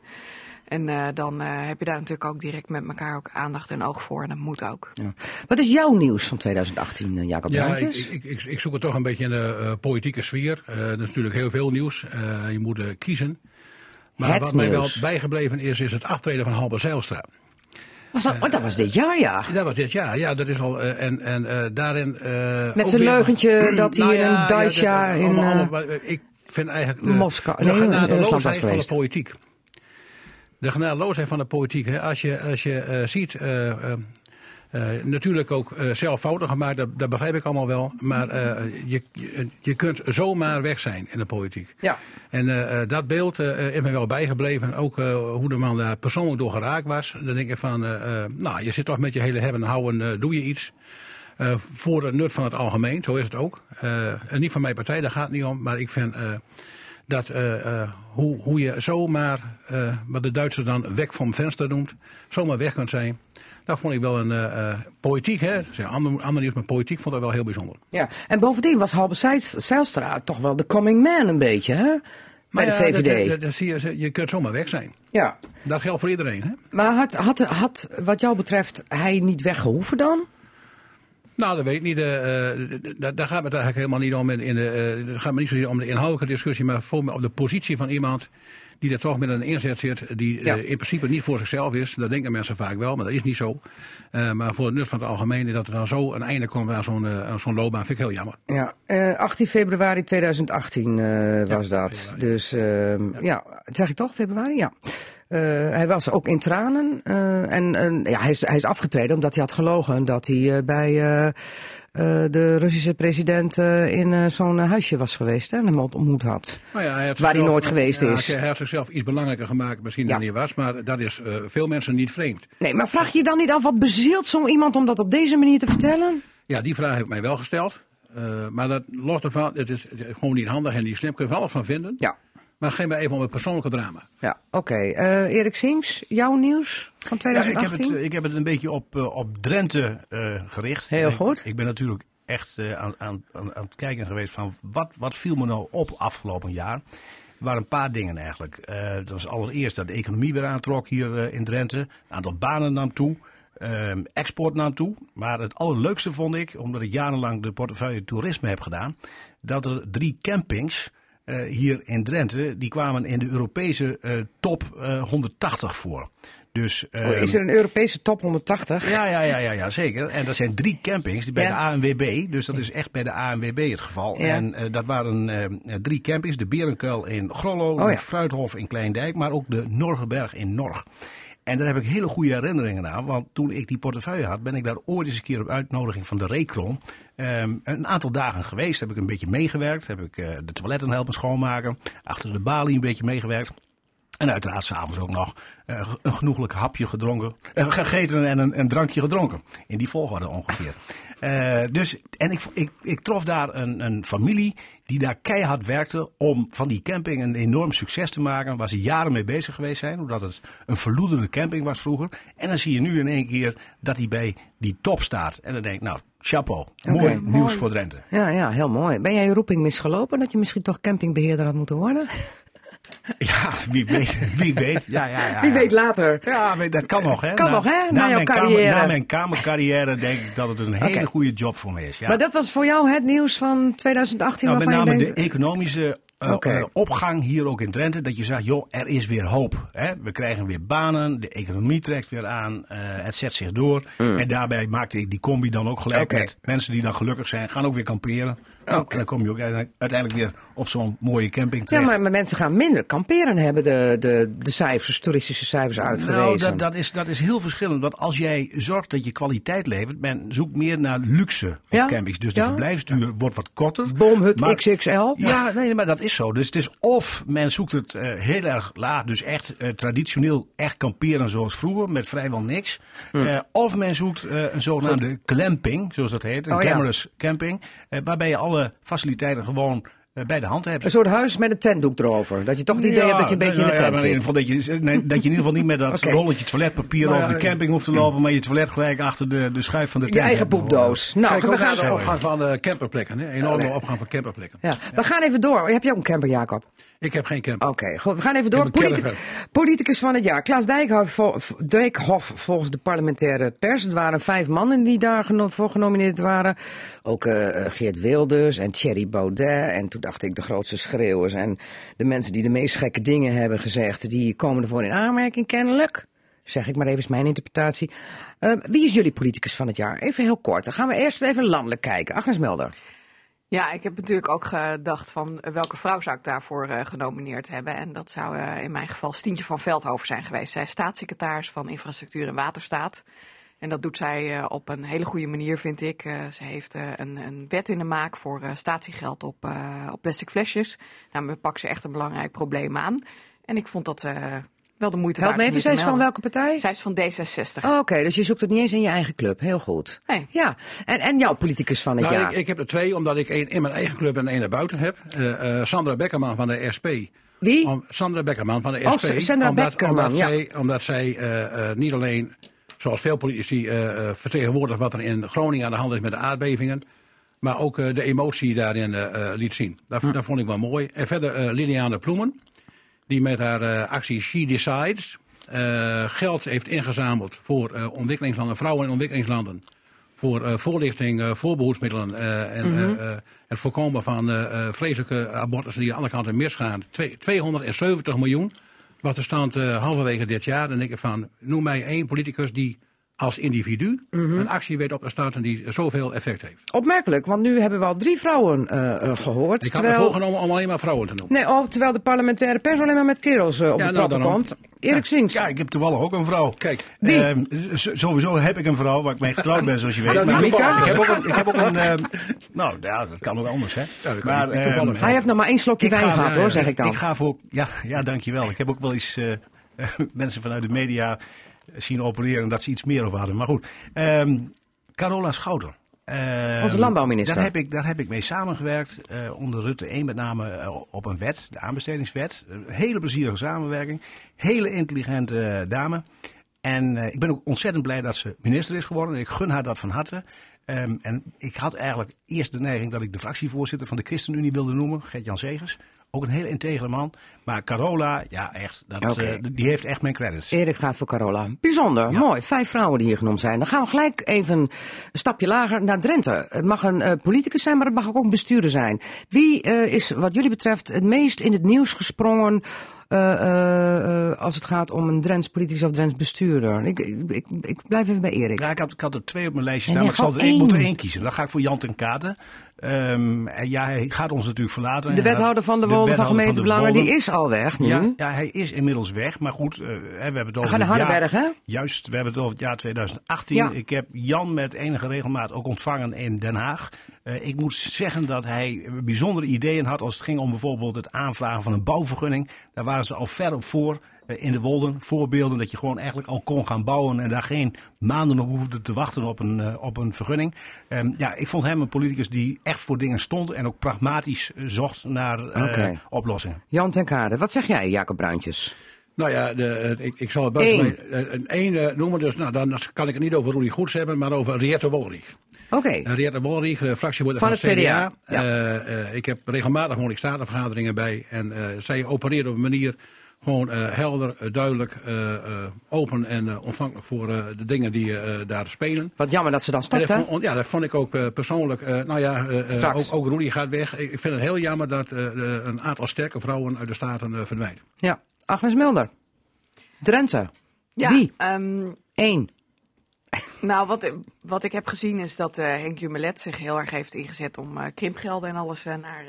En eh, dan eh, heb je daar natuurlijk ook direct met elkaar ook aandacht en oog voor. En dat moet ook. Ja. Wat is jouw nieuws van 2018, eh, Jacob Ja, ik, ik, ik, ik zoek het toch een beetje in de eh, politieke sfeer. Eh, er is natuurlijk heel veel nieuws. Eh, je moet kiezen. Maar Het wat mij wel bijgebleven is, is het aftreden van Halber Zijlstra. Was dat, oh, dat was dit jaar, ja. Dat was dit jaar, ja, dat is al. en en eh, daarin. eh, Met zijn leugentje (clears throat) dat hij Nou in ja, een Dacia in, allemaal- allemaal, maar, ik vind eigenlijk. De, Moskou- de nee, in Rusland was genadeloosheid van de geweest. politiek. De genadeloosheid van de politiek. Hè, als je, als je eh, ziet. eh, eh, natuurlijk ook zelf fouten gemaakt, dat, dat begrijp ik allemaal wel. Maar je, je, kunt zomaar weg zijn in de politiek. Ja. En dat beeld is me wel bijgebleven. Ook hoe de man daar persoonlijk door geraakt was. Dan denk ik van, nou, je zit toch met je hele hebben en houden, doe je iets. Voor het nut van het algemeen, zo is het ook. En niet van mijn partij, daar gaat het niet om. Maar ik vind dat eh, eh, hoe, hoe je zomaar, eh, wat de Duitsers dan weg vom venster noemt, zomaar weg kunt zijn. Dat vond ik wel een eh, politiek, hè. Er Ander, ander nieuws, maar politiek vond ik wel heel bijzonder. Ja. En bovendien was Halbe Zijls- Zijlstra toch wel de coming man een beetje, hè? Bij de ja, VVD. dat zie je, je kunt zomaar weg zijn. Ja. Dat geldt voor iedereen, hè. Maar had, had, had wat jou betreft hij niet weggehoeven dan? Nou, dat weet ik niet. eh, eh, d- d- daar gaat het eigenlijk helemaal niet om. In, in de, eh, het gaat me niet zozeer om de inhoudelijke discussie, maar voor me op de positie van iemand die er toch met een inzet zit, die Ja. in principe niet voor zichzelf is. Dat denken mensen vaak wel, maar dat is niet zo. Maar voor het nut van het algemeen, dat er dan zo een einde komt aan zo'n zo'n loopbaan, vind ik heel jammer. Ja, eh, 18 februari 2018 eh, was dat. Dus ehm, ja. zeg ik toch, februari? Ja. Eh, hij was ook in tranen. eh, en ja, hij, is, hij is afgetreden omdat hij had gelogen dat hij eh, bij de Russische president in zo'n huisje was geweest hè, en hem ontmoet had. Nou ja, hij heeft Waar hij nooit geweest ja, is. Hij heeft zichzelf iets belangrijker gemaakt misschien dan hij was, maar dat is veel mensen niet vreemd. Nee, maar vraag je dan niet af wat bezielt zo iemand om dat op deze manier te vertellen? Ja, die vraag heb ik mij wel gesteld. Maar dat los ervan, het is, het is gewoon niet handig en niet slim. Kun je er alles van vinden. Ja. Maar geef me even om het persoonlijke drama. Ja, oké. Eh, Erik Sings, jouw nieuws van Ja, ik, heb 2018? het, Ik heb het een beetje op, eh, op Drenthe eh, gericht. Heel Ik- goed. Ik ben natuurlijk echt eh, aan, aan, aan, het kijken geweest van wat, wat viel me nou op afgelopen jaar. Er waren een paar dingen eigenlijk. Eh, dat was allereerst dat de economie weer aantrok hier eh, in Drenthe. Een aantal banen nam toe. Ehm, export nam toe. Maar het allerleukste vond ik, omdat ik jarenlang de portefeuille toerisme heb gedaan, dat er drie campings eh, hier in Drenthe, die kwamen in de Europese eh, top eh, 180 voor. Dus, Oh, ehm, is er een Europese top 180? ja, ja, ja, ja, ja, zeker. En dat zijn drie campings die bij Ja. de ANWB. Dus dat is echt bij de ANWB het geval. Ja. En eh, dat waren eh, drie campings. De Berenkuil in Grollo, Oh, de. Fruithof in Kleindijk, maar ook de Norgenberg in Norg. En daar heb ik hele goede herinneringen aan. Want toen ik die portefeuille had, ben ik daar ooit eens een keer op uitnodiging van de Recron. ehm, een aantal dagen geweest. Heb ik een beetje meegewerkt. Heb ik eh, de toiletten helpen schoonmaken. Achter de balie een beetje meegewerkt. En uiteraard s'avonds ook nog eh, een genoeglijk hapje gedronken, eh, gegeten en een, een drankje gedronken. In die volgorde ongeveer. Eh, dus, en ik, ik, ik trof daar een, een familie die daar keihard werkte om van die camping een enorm succes te maken. Waar ze jaren mee bezig geweest zijn, omdat het een verloedende camping was vroeger. En dan zie je nu in één keer dat hij bij die top staat. En dan denk ik, nou, chapeau. Mooi nieuws voor Drenthe. Ja, ja, heel mooi. Ben jij je roeping misgelopen dat je misschien toch campingbeheerder had moeten worden? (laughs) Ja, wie weet. Wie weet. Ja, ja, ja, Wie weet later. Ja, dat kan nog, hè? Kan nog, hè? Na jouw mijn kamer- carrière. na mijn kamercarrière denk ik dat het een hele goede job voor me is. Ja. Maar dat was voor jou het nieuws van 2018 nou, met name denkt... de economische eh, eh, opgang hier ook in Drenthe. Dat je zegt, joh, er is weer hoop. Hè? We krijgen weer banen, de economie trekt weer aan, eh, het zet zich door. En daarbij maakte ik die combi dan ook gelijk Mm. Met mensen die dan gelukkig zijn, gaan ook weer kamperen. Nou. En dan kom je ook uiteindelijk, weer op zo'n mooie camping Ja, terecht. maar, maar mensen gaan minder kamperen, hebben de, de, de cijfers, toeristische cijfers uitgewezen. Nou, dat, dat, is, dat is heel verschillend. Want als jij zorgt dat je kwaliteit levert, men zoekt meer naar luxe op Ja? campings. Dus de Ja? verblijfsduur wordt wat korter. Boomhut Maar- XXL. Ja, nee, maar dat is zo. Dus het is of men zoekt het eh, heel erg laag, dus echt eh, traditioneel echt kamperen zoals vroeger, met vrijwel niks. Hm. Eh, of men zoekt een zogenaamde glamping, zoals dat heet, een Oh, ja. camping, waarbij je alle faciliteiten gewoon bij de hand hebt. Een soort huis met een tentdoek erover. Dat je toch het idee hebt dat je een beetje in de nou ja, tent in zit. geval dat je, nee, dat je in ieder geval niet met dat (laughs) rolletje toiletpapier Nou over de camping hoeft te lopen, maar je toilet gelijk achter de, de schuif van de tent Je eigen poepdoos. Nou, Kijk we gaan, de opgang van camperplekken. Hè? Enorme opgang van camperplekken. ja, we gaan even door. Heb je ook een camper, Jacob? Ik heb geen camper. Oké, goed. We gaan even door. politicus van het jaar. Klaas Dijkhoff, Dijkhoff volgens de parlementaire pers. Het waren vijf mannen die daarvoor voor genomineerd waren. Ook eh, eh, Geert Wilders en Thierry Baudet. En toen dacht ik de grootste schreeuwers. En de mensen die de meest gekke dingen hebben gezegd. Die komen ervoor in aanmerking kennelijk. Zeg ik maar even, is mijn interpretatie. Eh, wie is jullie politicus van het jaar? Even heel kort. Dan gaan we eerst even landelijk kijken. Agnes Melder. Ja, ik heb natuurlijk ook gedacht van welke vrouw zou ik daarvoor eh, genomineerd hebben. En dat zou eh, in mijn geval Stientje van Veldhoven zijn geweest. Zij is staatssecretaris van Infrastructuur en Waterstaat. En dat doet zij eh, op een hele goede manier, vind ik. Eh, ze heeft eh, een, een wet in de maak voor eh, statiegeld op, eh, op plastic flesjes. Nou, we pakken ze echt een belangrijk probleem aan. En ik vond dat eh, wel de moeite Help me even, zij is van welke partij? Zij is van D66. Oh, Oké, dus je zoekt het niet eens in je eigen club. Heel goed. Nee. Ja, en, en jouw politicus van het Nou, jaar? ik, ik heb er twee, omdat ik één in mijn eigen club en één naar buiten heb. Eh, eh, Sandra Beckerman van de SP. Wie? Om, Sandra Beckerman van de Oh, SP. Sandra omdat, Beckerman, omdat ja. zij, omdat zij eh, eh, niet alleen, zoals veel politici, eh, eh, vertegenwoordigt wat er in Groningen aan de hand is met de aardbevingen. Maar ook eh, de emotie daarin liet zien. Dat, dat vond ik wel mooi. En verder Liliane Ploemen. Die met haar actie She Decides geld heeft ingezameld voor ontwikkelingslanden, vrouwen in ontwikkelingslanden. voor voorlichting, eh, voorbehoedsmiddelen eh, en Mhm. het voorkomen van vreselijke abortussen die aan alle kanten misgaan. Twee- 270 miljoen was de stand eh, halverwege dit jaar. Denk ik van, noem mij één politicus die als individu Mhm. een actie weet op te starten die zoveel effect heeft. Opmerkelijk, want nu hebben we al drie vrouwen eh, eh, gehoord. Ik had me voorgenomen om alleen maar vrouwen te noemen. Nee, oh, terwijl de parlementaire pers alleen maar met kerels eh, op Ja, de nou, dan komt. Erik Sinks. Ja, ik heb toevallig ook een vrouw. Kijk. Wie? Ehm, sowieso heb ik een vrouw waar ik mee getrouwd ben, zoals je weet. Ja, Maar Mika? ik heb ook een... Ik heb ook een ehm, nou, ja, dat kan ook anders, hè. niet- niet ehm, toevallig. Hij heeft nog maar één slokje wijn gehad, hoor, zeg ik dan. Ik ga voor... Ja, ja, dankjewel. Ik heb ook wel eens eh, (laughs) mensen vanuit de media zien opereren dat ze iets meer op hadden. Maar goed. Ehm, Carola Schouten. Ehm, Onze landbouwminister. Daar heb ik, daar heb ik mee samengewerkt. eh, onder Rutte 1 met name eh, op een wet, de aanbestedingswet. Een hele plezierige samenwerking. Hele intelligente eh, dame. En ik ben ook ontzettend blij dat ze minister is geworden. Ik gun haar dat van harte. Ehm, en ik had eigenlijk eerst de neiging dat ik de fractievoorzitter van de ChristenUnie wilde noemen, Gert-Jan Segers. Ook een heel integere man. Maar Carola, ja echt, dat, eh, die heeft echt mijn credits. Erik gaat voor Carola. Bijzonder, mooi. Vijf vrouwen die hier genoemd zijn. Dan gaan we gelijk even een stapje lager naar Drenthe. Het mag een eh, politicus zijn, maar het mag ook een bestuurder zijn. Wie eh, is wat jullie betreft het meest in het nieuws gesprongen als het gaat om een Drents politicus of Drents bestuurder? Ik, ik, ik, blijf even bij Erik. Ja, ik had, ik had er twee op mijn lijstje staan, maar ik zal er één, moet er één. kiezen. Dan ga ik voor Jan ten Katen. Ehm, en ja, hij gaat ons natuurlijk verlaten. De wethouder van de Wolde van gemeentebelangen, die is al weg nu. Ja, ja, hij is inmiddels weg. Maar goed, eh, we hebben het over Ga naar Hardenberg, hè? Juist, we hebben het over het jaar 2018. Ja. Ik heb Jan met enige regelmaat ook ontvangen in Den Haag. Eh, ik moet zeggen dat hij bijzondere ideeën had als het ging om bijvoorbeeld het aanvragen van een bouwvergunning. Daar waren ze al ver op voor. Eh, In de Wolden, voorbeelden dat je gewoon eigenlijk al kon gaan bouwen en daar geen maanden op hoefde te wachten op een, eh, op een vergunning. Ehm, ja, ik vond hem een politicus die echt voor dingen stond en ook pragmatisch eh, zocht naar eh, Oké. oplossingen. Jan ten Kade, wat zeg jij, Jacob Bruintjes? Nou ja, de, ik, ik zal het buiten een, één eh, noemen. Dus nou, dan kan ik het niet over Roelie Goeds hebben, maar over Riette Wolrich. Oké. En Riette Wolrich, de fractievoorzitter Van van, het CDA, CDA. Eh, eh, ik heb regelmatig gewoon statenvergaderingen bij. En eh, zij opereert op een manier gewoon eh, helder, eh, duidelijk, eh, eh, open en eh, ontvankelijk voor eh, de dingen die eh, daar spelen. Wat jammer dat ze dan stopt, hè? ja, dat vond ik ook persoonlijk. eh, nou ja, ook, ook Roelie gaat weg. Ik vind het heel jammer dat eh, een aantal sterke vrouwen uit de Staten eh, verdwijnt. Ja. Agnes Mulder. Drenthe. Ja, Wie? ehm, Eén. Nou, wat, wat ik heb gezien is dat eh, Henk Jumelet zich heel erg heeft ingezet om eh, krimpgelden en alles eh, naar,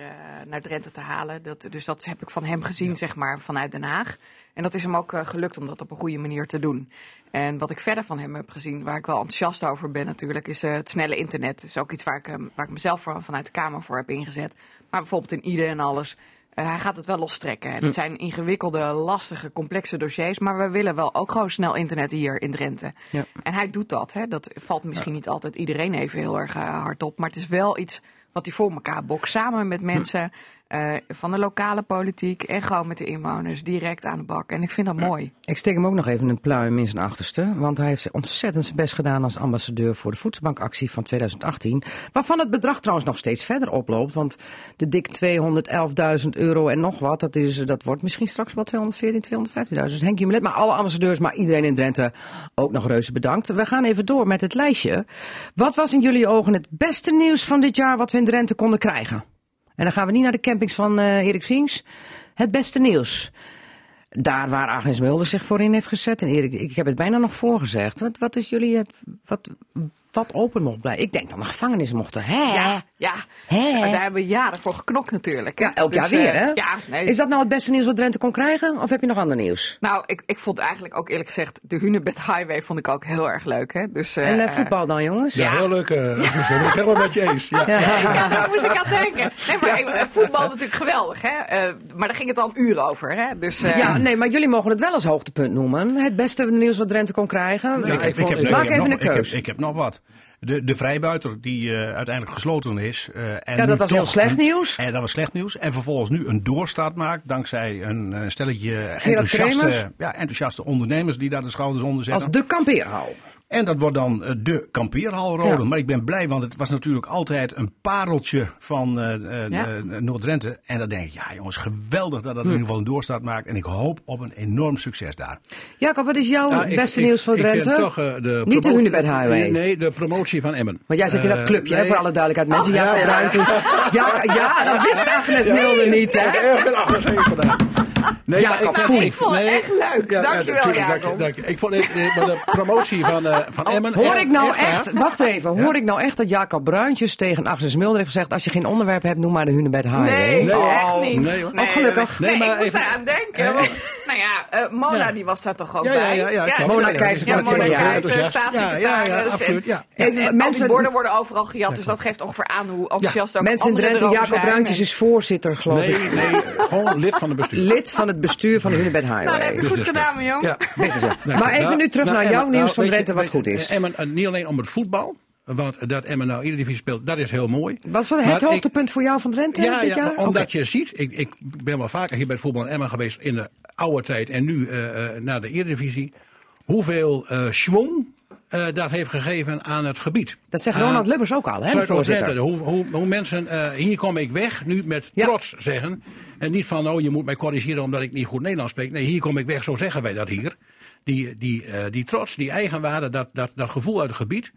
naar Drenthe te halen. Dat, dus dat heb ik van hem gezien, zeg maar, vanuit Den Haag. En dat is hem ook gelukt om dat op een goede manier te doen. En wat ik verder van hem heb gezien, waar ik wel enthousiast over ben natuurlijk, is het snelle internet. Dat is ook iets waar ik, waar ik mezelf voor, vanuit de Kamer voor heb ingezet. Maar bijvoorbeeld in IDE en alles. Eh, hij gaat het wel lostrekken. En Hm. het zijn ingewikkelde, lastige, complexe dossiers. Maar we willen wel ook gewoon snel internet hier in Drenthe. Ja. En hij doet dat. Hè. Dat valt misschien niet altijd iedereen even heel erg eh, hard op. Maar het is wel iets wat hij voor elkaar bokst. Samen met mensen eh, van de lokale politiek en gewoon met de inwoners. Direct aan de bak. En ik vind dat mooi. Ik steek hem ook nog even een pluim in zijn achterste. Want hij heeft ontzettend zijn best gedaan als ambassadeur voor de voedselbankactie van 2018. Waarvan het bedrag trouwens nog steeds verder oploopt. Want de dik 211.000 euro en nog wat, dat, is, dat wordt misschien straks wel 214, 215.000. Dus Henk Jumelet, maar alle ambassadeurs, maar iedereen in Drenthe ook nog reuze bedankt. We gaan even door met het lijstje. Wat was in jullie ogen het beste nieuws van dit jaar wat we in Drenthe konden krijgen? En dan gaan we niet naar de campings van eh Erik Vings. Het beste nieuws. Daar waar Agnes Mulder zich voor in heeft gezet. En Erik, ik heb het bijna nog voorgezegd. Wat, wat is jullie het, wat, wat open mocht blijven? Ik denk dan de gevangenis mochten. Hè? Ja, ja. Hè? Maar daar hebben we jaren voor geknokt natuurlijk. hè. Ja, elk Dus, jaar weer, eh, hè? Ja, nee. Is dat nou het beste nieuws wat Drenthe kon krijgen? Of heb je nog ander nieuws? Nou, ik, ik vond eigenlijk ook eerlijk gezegd, de Hunebed Highway vond ik ook heel erg leuk. Hè? Dus, eh, en eh, voetbal dan, jongens? Ja, heel leuk. (laughs) Dat ben ik helemaal met je eens. Ja. Ja, daar moest ik aan denken. Nee, maar voetbal is natuurlijk geweldig, hè? Eh, maar daar ging het al een uur over, hè? Dus, eh, Ja, nee, maar jullie mogen het wel als hoogtepunt noemen. Het beste nieuws wat Drenthe kon krijgen. Ik heb- ik vond- heb- ik Maak even nog- een ik heb- keus. Ik heb nog wat. De, de vrijbuiter die eh, uiteindelijk gesloten is. eh, en Ja, dat was heel slecht een- nieuws. En dat was slecht nieuws. En vervolgens nu een doorstaat maakt. Dankzij een, eh, stelletje enthousiaste, ja, enthousiaste ondernemers die daar de schouders onder Als zetten. de kampeerhal. En dat wordt dan eh, de kampeerhalrode. Ja. Maar ik ben blij, want het was natuurlijk altijd een pareltje van eh, eh, Ja. eh, Noord-Drenthe. En dan denk ik, ja jongens, geweldig dat dat Hm. in ieder geval een doorstaat maakt. En ik hoop op een enorm succes daar. Jacob, wat is jouw ik- beste ik- nieuws voor ik Drenthe? toch, de Niet de Hunebed Highway. Nee, nee, de promotie van Emmen. Want jij zit in dat clubje, nee. voor alle duidelijkheid. Mensen, Ja, Jacob ja. Ja, ja, dat wist Agnes Milde niet, hè? Ik ben Agnes heen vandaag. Nee, ik vond het nee. echt leuk. Dankjewel, tuurlijk, dank je, Jacob. dank je. Ik vond het, eh, maar de promotie van, eh, van Emmen... Hoor ik nou echt, wacht even, hoor ik nou echt dat Jacob Bruintjes tegen Agnes Mulder heeft gezegd, als je geen onderwerp hebt, noem maar de Hunebed Highway? Nee, Nee, echt Oh. niet. nee, hoor. Oh, gelukkig. Nee, Nee, maar ik moest even- eraan denken. Want, nou ja, eh, Mona Ja. die was daar toch ook Ja, ja, bij? ja, ja. Mona Ja, ja, Keizer van Ja, het Mona CDA. Ja, ja, ja, absoluut, ja. En, mensen- die borden worden overal gejat, dus dat geeft ongeveer aan hoe enthousiast ook Mensen in Drenthe, Jacob. Bruintjes is voorzitter, geloof Nee, ik. nee, gewoon lid van het bestuur. Lid van het bestuur van de Hunebed Nou, dat heb Highway. je goed gedaan, mijn. Ja. Het. Nou, Maar even nou, nu terug nou, naar jouw nieuws nou, van Drenthe, wat goed is. Emmen, niet alleen om het voetbal, want dat Emmen nou Eredivisie speelt, dat is heel mooi. Wat was het Maar ik- hoogtepunt voor jou van Drenthe Ja, dit ja jaar? maar omdat je ziet, ik, ik ben wel vaker hier bij het voetbal in Emmen geweest in de oude tijd en nu eh, eh, naar de Eredivisie. Hoeveel eh schwung eh, dat heeft gegeven aan het gebied. Dat zegt Ronald Lubbers ook al, hè, de voorzitter. Hoe, hoe, hoe mensen, eh, hier kom ik weg, nu met Ja. trots zeggen. En niet van, oh je moet mij corrigeren omdat ik niet goed Nederlands spreek. Nee, hier kom ik weg, zo zeggen wij dat hier. Die, die, eh, die trots, die eigenwaarde, dat, dat, dat gevoel uit het gebied.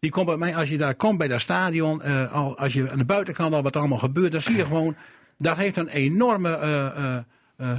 Die komt bij mij, als je daar komt bij dat stadion, eh, al, als je aan de buitenkant al wat er allemaal gebeurt, dan zie je gewoon, dat heeft een enorme eh, eh, eh,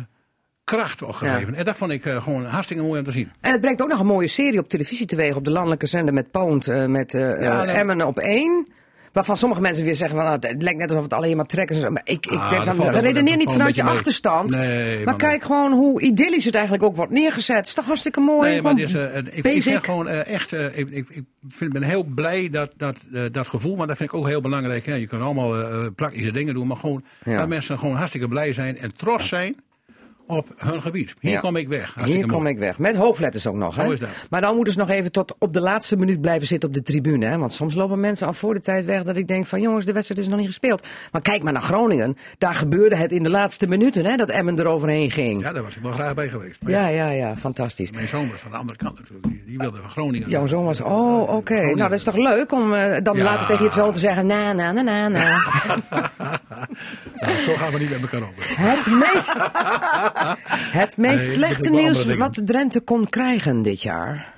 kracht gegeven. En dat vond ik eh, gewoon hartstikke mooi om te zien. En het brengt ook nog een mooie serie op televisie teweeg op de landelijke zender met Poont, eh, met Ja, nee. Emmen op één. Waarvan sommige mensen weer zeggen van nou, het lijkt net alsof het alleen maar trekkers is. Maar ik, ik Ah, denk van, redeneer niet vanuit je achterstand. Nee, maar maar kijk gewoon hoe idyllisch het eigenlijk ook wordt neergezet. Het is toch hartstikke mooi. Nee, maar is, ik, ik vind gewoon echt, ik, ik, ik vind, ben heel blij dat, dat, dat gevoel, maar dat vind ik ook heel belangrijk. Hè. Je kan allemaal praktische dingen doen, maar gewoon Ja. dat mensen gewoon hartstikke blij zijn en trots zijn op hun gebied. Hier Ja. kom ik weg. Hier kom mooi. ik weg. Met hoofdletters ook nog. Hè? is dat. Maar dan moeten ze nog even tot op de laatste minuut blijven zitten op de tribune. Hè? Want soms lopen mensen al voor de tijd weg dat ik denk van jongens, de wedstrijd is nog niet gespeeld. Maar kijk maar naar Groningen. Daar gebeurde het in de laatste minuten hè, dat Emmen eroverheen ging. Ja, daar was ik wel graag bij geweest. Maar Ja, ja, ja, fantastisch. Mijn zoon was van de andere kant natuurlijk. Die, die wilde van Groningen. Jouw zoon was, oh, oké. Nou, dat is toch leuk om eh, dan Ja. later tegen je zoon te zeggen, na, na, na, na, na. (laughs) Nou, zo gaan we niet met elkaar om. Het meest, (laughs) het meest Nee, slechte nieuws wat Drenthe kon krijgen dit jaar.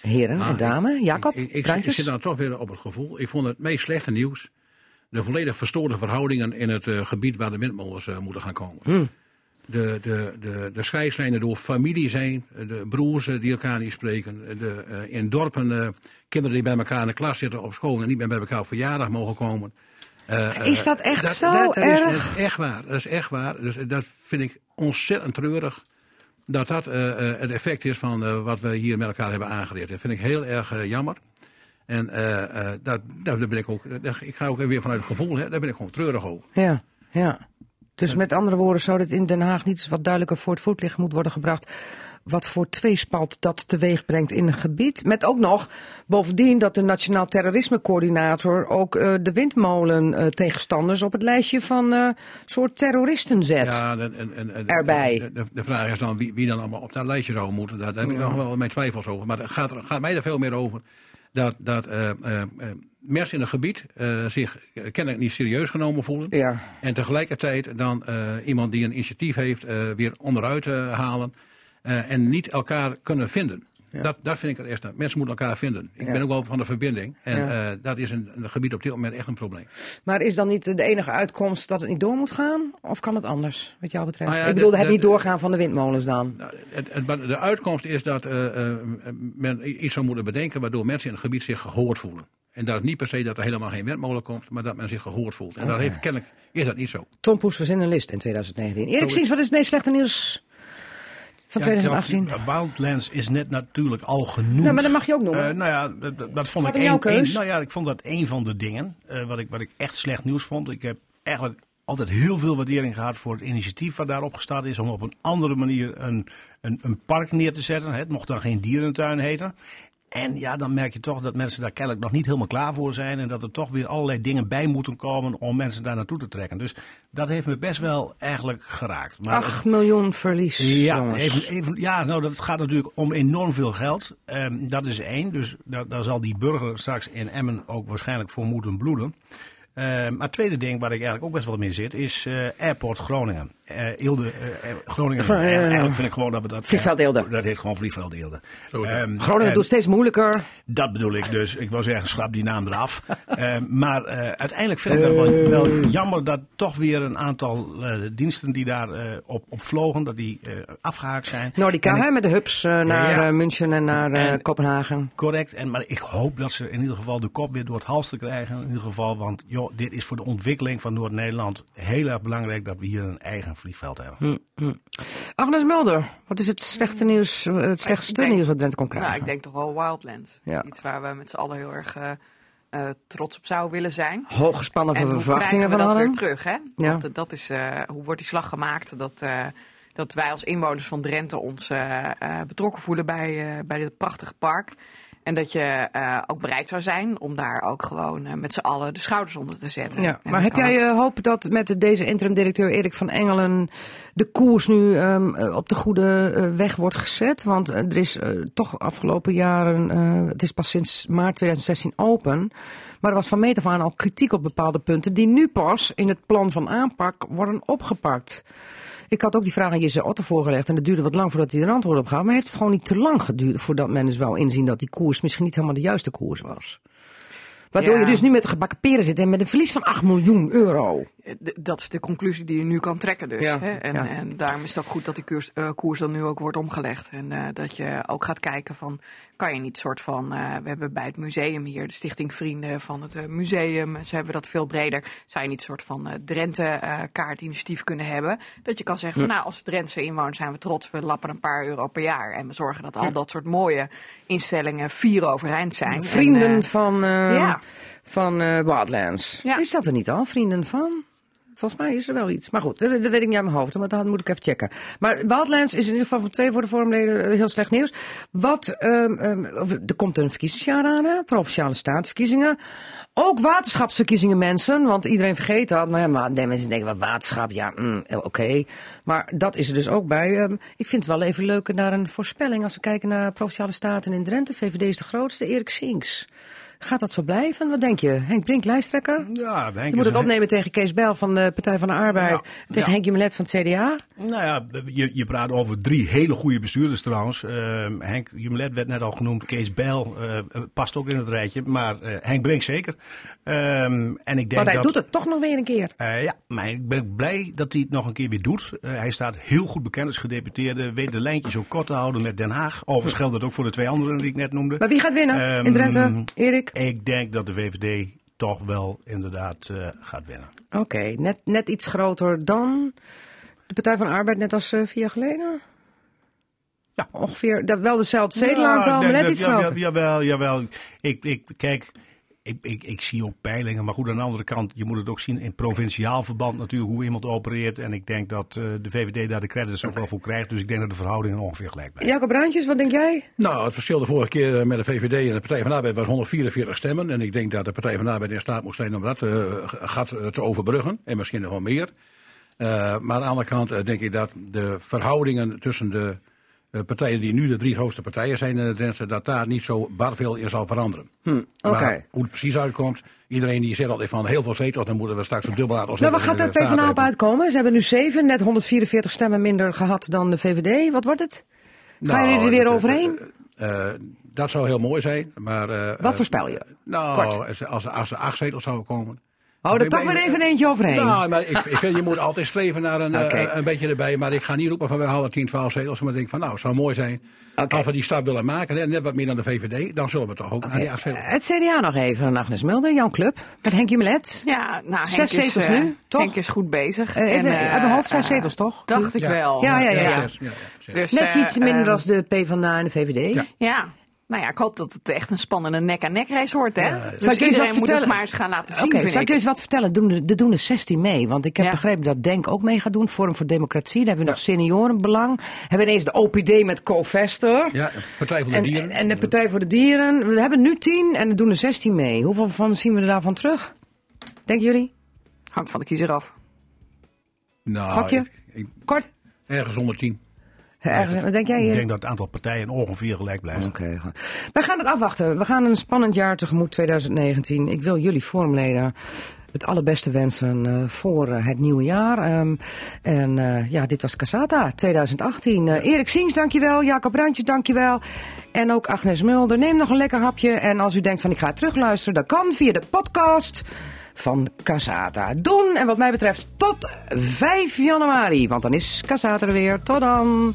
Heren en Ah, dames, Jacob, Ik, ik, ik Bruintjes? zit dan toch weer op het gevoel. Ik vond het meest slechte nieuws. De volledig verstoorde verhoudingen in het eh, gebied waar de windmolens eh, moeten gaan komen. Hmm. De, de, de, de scheidslijnen door familie zijn. eh, De broers die elkaar niet spreken. De, in dorpen kinderen die bij elkaar in de klas zitten op school en niet meer bij elkaar op verjaardag mogen komen. Eh, Is dat eh, echt zo dat erg? Is echt waar. Dat is echt waar. Dus dat vind ik ontzettend treurig. Dat dat eh, het effect is van wat we hier met elkaar hebben aangeleerd. Dat vind ik heel erg jammer. En dat, daar ben ik ook, ik ga ook weer vanuit het gevoel, hè, daar ben ik gewoon treurig over. Ja, ja. Dus met andere woorden zou dit in Den Haag niet eens wat duidelijker voor het voetlicht moet worden gebracht. Wat voor tweespalt dat teweeg brengt in een gebied. Met ook nog bovendien dat de Nationaal Terrorismecoördinator ook eh, de windmolen eh, tegenstanders op het lijstje van eh soort terroristen zet. Ja, en, en, en, Erbij. De, de, de vraag is dan wie, wie dan allemaal op dat lijstje zou moeten. Daar, daar heb ik Ja. nog wel mijn twijfels over. Maar het gaat, er- gaat mij er veel meer over dat, dat eh, eh, eh, mensen in het gebied eh, zich eh, kennelijk niet serieus genomen voelen. Ja. En tegelijkertijd dan eh, iemand die een initiatief heeft eh, weer onderuit eh, halen. Eh, en niet elkaar kunnen vinden. Dat, dat vind ik het eerste. Mensen moeten elkaar vinden. Ik Ja. ben ook wel van de verbinding. En Ja. eh, dat is in het gebied op dit moment echt een probleem. Maar is dan niet de enige uitkomst dat het niet door moet gaan? Of kan het anders, wat jou betreft? Nou ik bedoel, het niet doorgaan van de windmolens dan. Het- het- maar de uitkomst is dat eh, men iets zou moeten bedenken waardoor mensen in het gebied zich gehoord voelen. En dat is niet per se dat er helemaal geen windmolen komt, maar dat men zich gehoord voelt. En dat Oké. heeft kennelijk is dat niet zo. Tom Poes was in een list in 2019. Erik wat is het meest slechte nieuws van 2018? Ja, Wildlands is net natuurlijk al genoemd. Nou, maar dat mag je ook noemen. Eh, nou ja, dat, vond Gaat ik een, een- nou ja, ik vond dat een van de dingen eh, wat, ik, wat ik echt slecht nieuws vond. Ik heb eigenlijk altijd heel veel waardering gehad voor het initiatief wat daarop gestart is om op een andere manier een, een, een park neer te zetten. Het mocht dan geen dierentuin heten. En ja, dan merk je toch dat mensen daar kennelijk nog niet helemaal klaar voor zijn. En dat er toch weer allerlei dingen bij moeten komen om mensen daar naartoe te trekken. Dus dat heeft me best wel eigenlijk geraakt. Maar 8 miljoen verlies, ja, even, even, ja, nou dat gaat natuurlijk om enorm veel geld. Ehm, dat is één. Dus daar, daar zal die burger straks in Emmen ook waarschijnlijk voor moeten bloeden. Ehm, maar het tweede ding waar ik eigenlijk ook best wel mee zit is eh, Airport Groningen. Eelde, eh, Groningen. Gro- eigenlijk vind ik gewoon dat we dat. Vliegveld Eelde. Dat heet gewoon Vliegveld Eelde. Ehm, Groningen en- doet steeds moeilijker. dat bedoel ik dus. Ik wil zeggen, schrap die naam eraf. (laughs) Eh, maar eh, uiteindelijk vind ik dat wel, wel jammer dat toch weer een aantal eh, diensten die daar eh, op, op vlogen, dat die eh, afgehaakt zijn. Nordica, hè, met de hubs naar ja. München en naar eh, En- Kopenhagen. Correct, en, maar ik hoop dat ze in ieder geval de kop weer door het hals te krijgen. In ieder geval, want joh, dit is voor de ontwikkeling van Noord-Nederland heel erg belangrijk dat we hier een eigen vliegveld hebben. Hm, hm. Agnes Mulder, wat is het slechte nieuws, eh, het slechtste denk- nieuws wat Drenthe kon krijgen? Nou, ik denk toch wel Wildlands. Ja. Iets waar we met z'n allen heel erg eh, eh, trots op zouden willen zijn. Hooggespannen En hoe verwachtingen krijgen we van dat weer terug, hè? Ja. Want, dat is, eh, hoe wordt die slag gemaakt? Dat, eh, dat wij als inwoners van Drenthe ons betrokken voelen bij, eh, bij dit prachtige park. En dat je eh, ook bereid zou zijn om daar ook gewoon eh, met z'n allen de schouders onder te zetten. Ja, En maar heb jij eh, hoop dat met deze interim-directeur Erik van Engelen de koers nu ehm, eh, op de goede weg wordt gezet? Want er is toch afgelopen jaren, het is pas sinds maart 2016 open, maar er was van meet af aan al kritiek op bepaalde punten die nu pas in het plan van aanpak worden opgepakt. Ik had ook die vraag aan Jesse Otter voorgelegd en het duurde wat lang voordat hij er antwoord op gaf. Maar heeft het gewoon niet te lang geduurd voordat men dus wel inzien dat die koers misschien niet helemaal de juiste koers was? Waardoor Ja. je dus nu met de gebakken peren zit en met een verlies van 8 miljoen euro. Eh, Dat is de conclusie die je nu kan trekken dus. Ja, Hè? En, ja. en daarom is het ook goed dat die koers, eh, koers dan nu ook wordt omgelegd. En eh, dat je ook gaat kijken van, kan je niet soort van... we hebben bij het museum hier de Stichting Vrienden van het Museum. Ze hebben dat veel breder. Zou je niet een soort van Drenthe kaartinitiatief kunnen hebben? Dat je kan zeggen van, nou als Drentse inwoners zijn we trots. We lappen een paar euro per jaar. En we zorgen dat al dat soort mooie instellingen vier overeind zijn. Vrienden En, van, van Wildlands. Ja. Is dat er niet al? Vrienden van? Volgens mij is er wel iets. Maar goed, dat, weet ik niet uit mijn hoofd. Maar dat moet ik even checken. Maar Wildlands is in ieder geval voor twee voor de vormleden eh, heel slecht nieuws. Wat, ehm, ehm, er komt een verkiezingsjaar aan, hè? provinciale staatverkiezingen. Ook waterschapsverkiezingen, mensen. Want iedereen vergeet dat. Maar ja, maar nee, mensen denken, wat waterschap, ja, mm, eh, oké. Maar dat is er dus ook bij. Ehm, ik vind het wel even leuk naar een voorspelling. Als we kijken naar provinciale staten in Drenthe. VVD is de grootste, Erik Sinks. Gaat dat zo blijven? Wat denk je? Henk Brink, lijsttrekker? Ja, Henk je moet het opnemen tegen Kees Bel van de Partij van de Arbeid. Ja, tegen ja. Henk Jumelet van het CDA. Nou ja, je, je praat over drie hele goede bestuurders trouwens. Ehm, Henk Jumelet werd net al genoemd. Kees Bijl eh, past ook in het rijtje. Maar eh, Henk Brink zeker. Ehm, en ik denk Want hij dat, doet het toch nog weer een keer. Eh, ja, maar ik ben blij dat hij het nog een keer weer doet. Hij staat heel goed bekend als gedeputeerde. Weet de lijntjes ook kort te houden met Den Haag. Overigens geldt dat ook voor de twee anderen die ik net noemde. Maar wie gaat winnen in Ehm, Drenthe? Erik? Ik denk dat de VVD toch wel inderdaad eh, gaat winnen. Oké, net, net iets groter dan de Partij van de Arbeid, net als eh, vier jaar geleden? Ja. Ongeveer, dat, wel dezelfde zetelaantal, maar net iets jawel, groter. Jawel, jawel. Ik, ik, kijk, ik, ik, ik zie ook peilingen. Maar goed, aan de andere kant, je moet het ook zien in provinciaal verband natuurlijk hoe iemand opereert. En ik denk dat eh, de VVD daar de credits ook wel voor krijgt. Dus ik denk dat de verhoudingen ongeveer gelijk blijven. Jacob Bruintjes, wat denk jij? Nou, het verschil de vorige keer eh, met de VVD en de Partij van de Arbeid was 144 stemmen. En ik denk dat de Partij van de Arbeid in staat moet zijn om dat eh, gat te overbruggen. En misschien nog wel meer. Eh, maar aan de andere kant denk ik dat de verhoudingen tussen de partijen die nu de drie grootste partijen zijn in de Drenthe, dat daar niet zo bar veel in zal veranderen. Hm. Maar hoe het precies uitkomt, iedereen die zegt altijd van heel veel zetels, dan moeten we straks een dubbel aantal Nou, waar gaat Staten PvdA op uitkomen? Ze hebben nu zeven, net 144 stemmen minder gehad dan de VVD. Wat wordt het? Gaan Nou, jullie er weer overheen? eh, dat zou heel mooi zijn, maar... eh, Wat eh, voorspel je? Nou, Kort. als, als er acht zetels zouden komen... Oh, er toch weer even eentje overheen. Nou, maar ik, ik vind je moet altijd streven naar een, (laughs) eh, een beetje erbij. Maar ik ga niet roepen van we halen 10, 12 zetels. Maar ik denk van nou, het zou mooi zijn. Als we die stap willen maken, hè, net wat meer dan de VVD, dan zullen we toch ook naar die acht zetels. Het CDA nog even, Agnes Mulder, Jan Club, met Henk Jumelet. Ja, nou, Henk Zes is, zetels eh, nu, toch? Henk is goed bezig. Eh, even, En, uit mijn hoofd zijn zetels, toch? Dacht ik Ja. wel. Ja, ja, ja. ja. Zes, ja, ja, zes. Dus, Net iets minder dan de PvdA en de VVD. Ja. Nou ja, ik hoop dat het echt een spannende nek-aan-nek race wordt, hè? Dus ik iedereen wat moet het vertellen? maar eens gaan laten zien, Oké, zal ik je eens wat vertellen? Doen de- Er doen er 16 mee. Want ik heb begrepen dat Denk ook mee gaat doen. Forum voor Democratie. Dan hebben we nog seniorenbelang. Hebben we ineens de OPD met Co-Vester. Ja, Partij voor de En, Dieren. en de Partij voor de Dieren. We hebben nu 10 en er doen er 16 mee. Hoeveel van zien we er daarvan terug? Denken jullie? Hangt van de kiezer af. nou, Gokje? ik- ik- Kort? ergens onder tien. Ergens, wat denk jij? Ik denk dat het aantal partijen ongeveer gelijk blijft. Oké. We gaan het afwachten. We gaan een spannend jaar tegemoet 2019. Ik wil jullie vormleden het allerbeste wensen eh, voor eh, het nieuwe jaar. Ehm, en eh, ja, dit was Casata 2018. Eh, Erik Siens, dankjewel. Jacob Bruintjes, dankjewel. En ook Agnes Mulder. Neem nog een lekker hapje. En als u denkt van ik ga terugluisteren, dat kan via de podcast van Casata. Doen. En wat mij betreft tot 5 januari. Want dan is Casata er weer. Tot dan.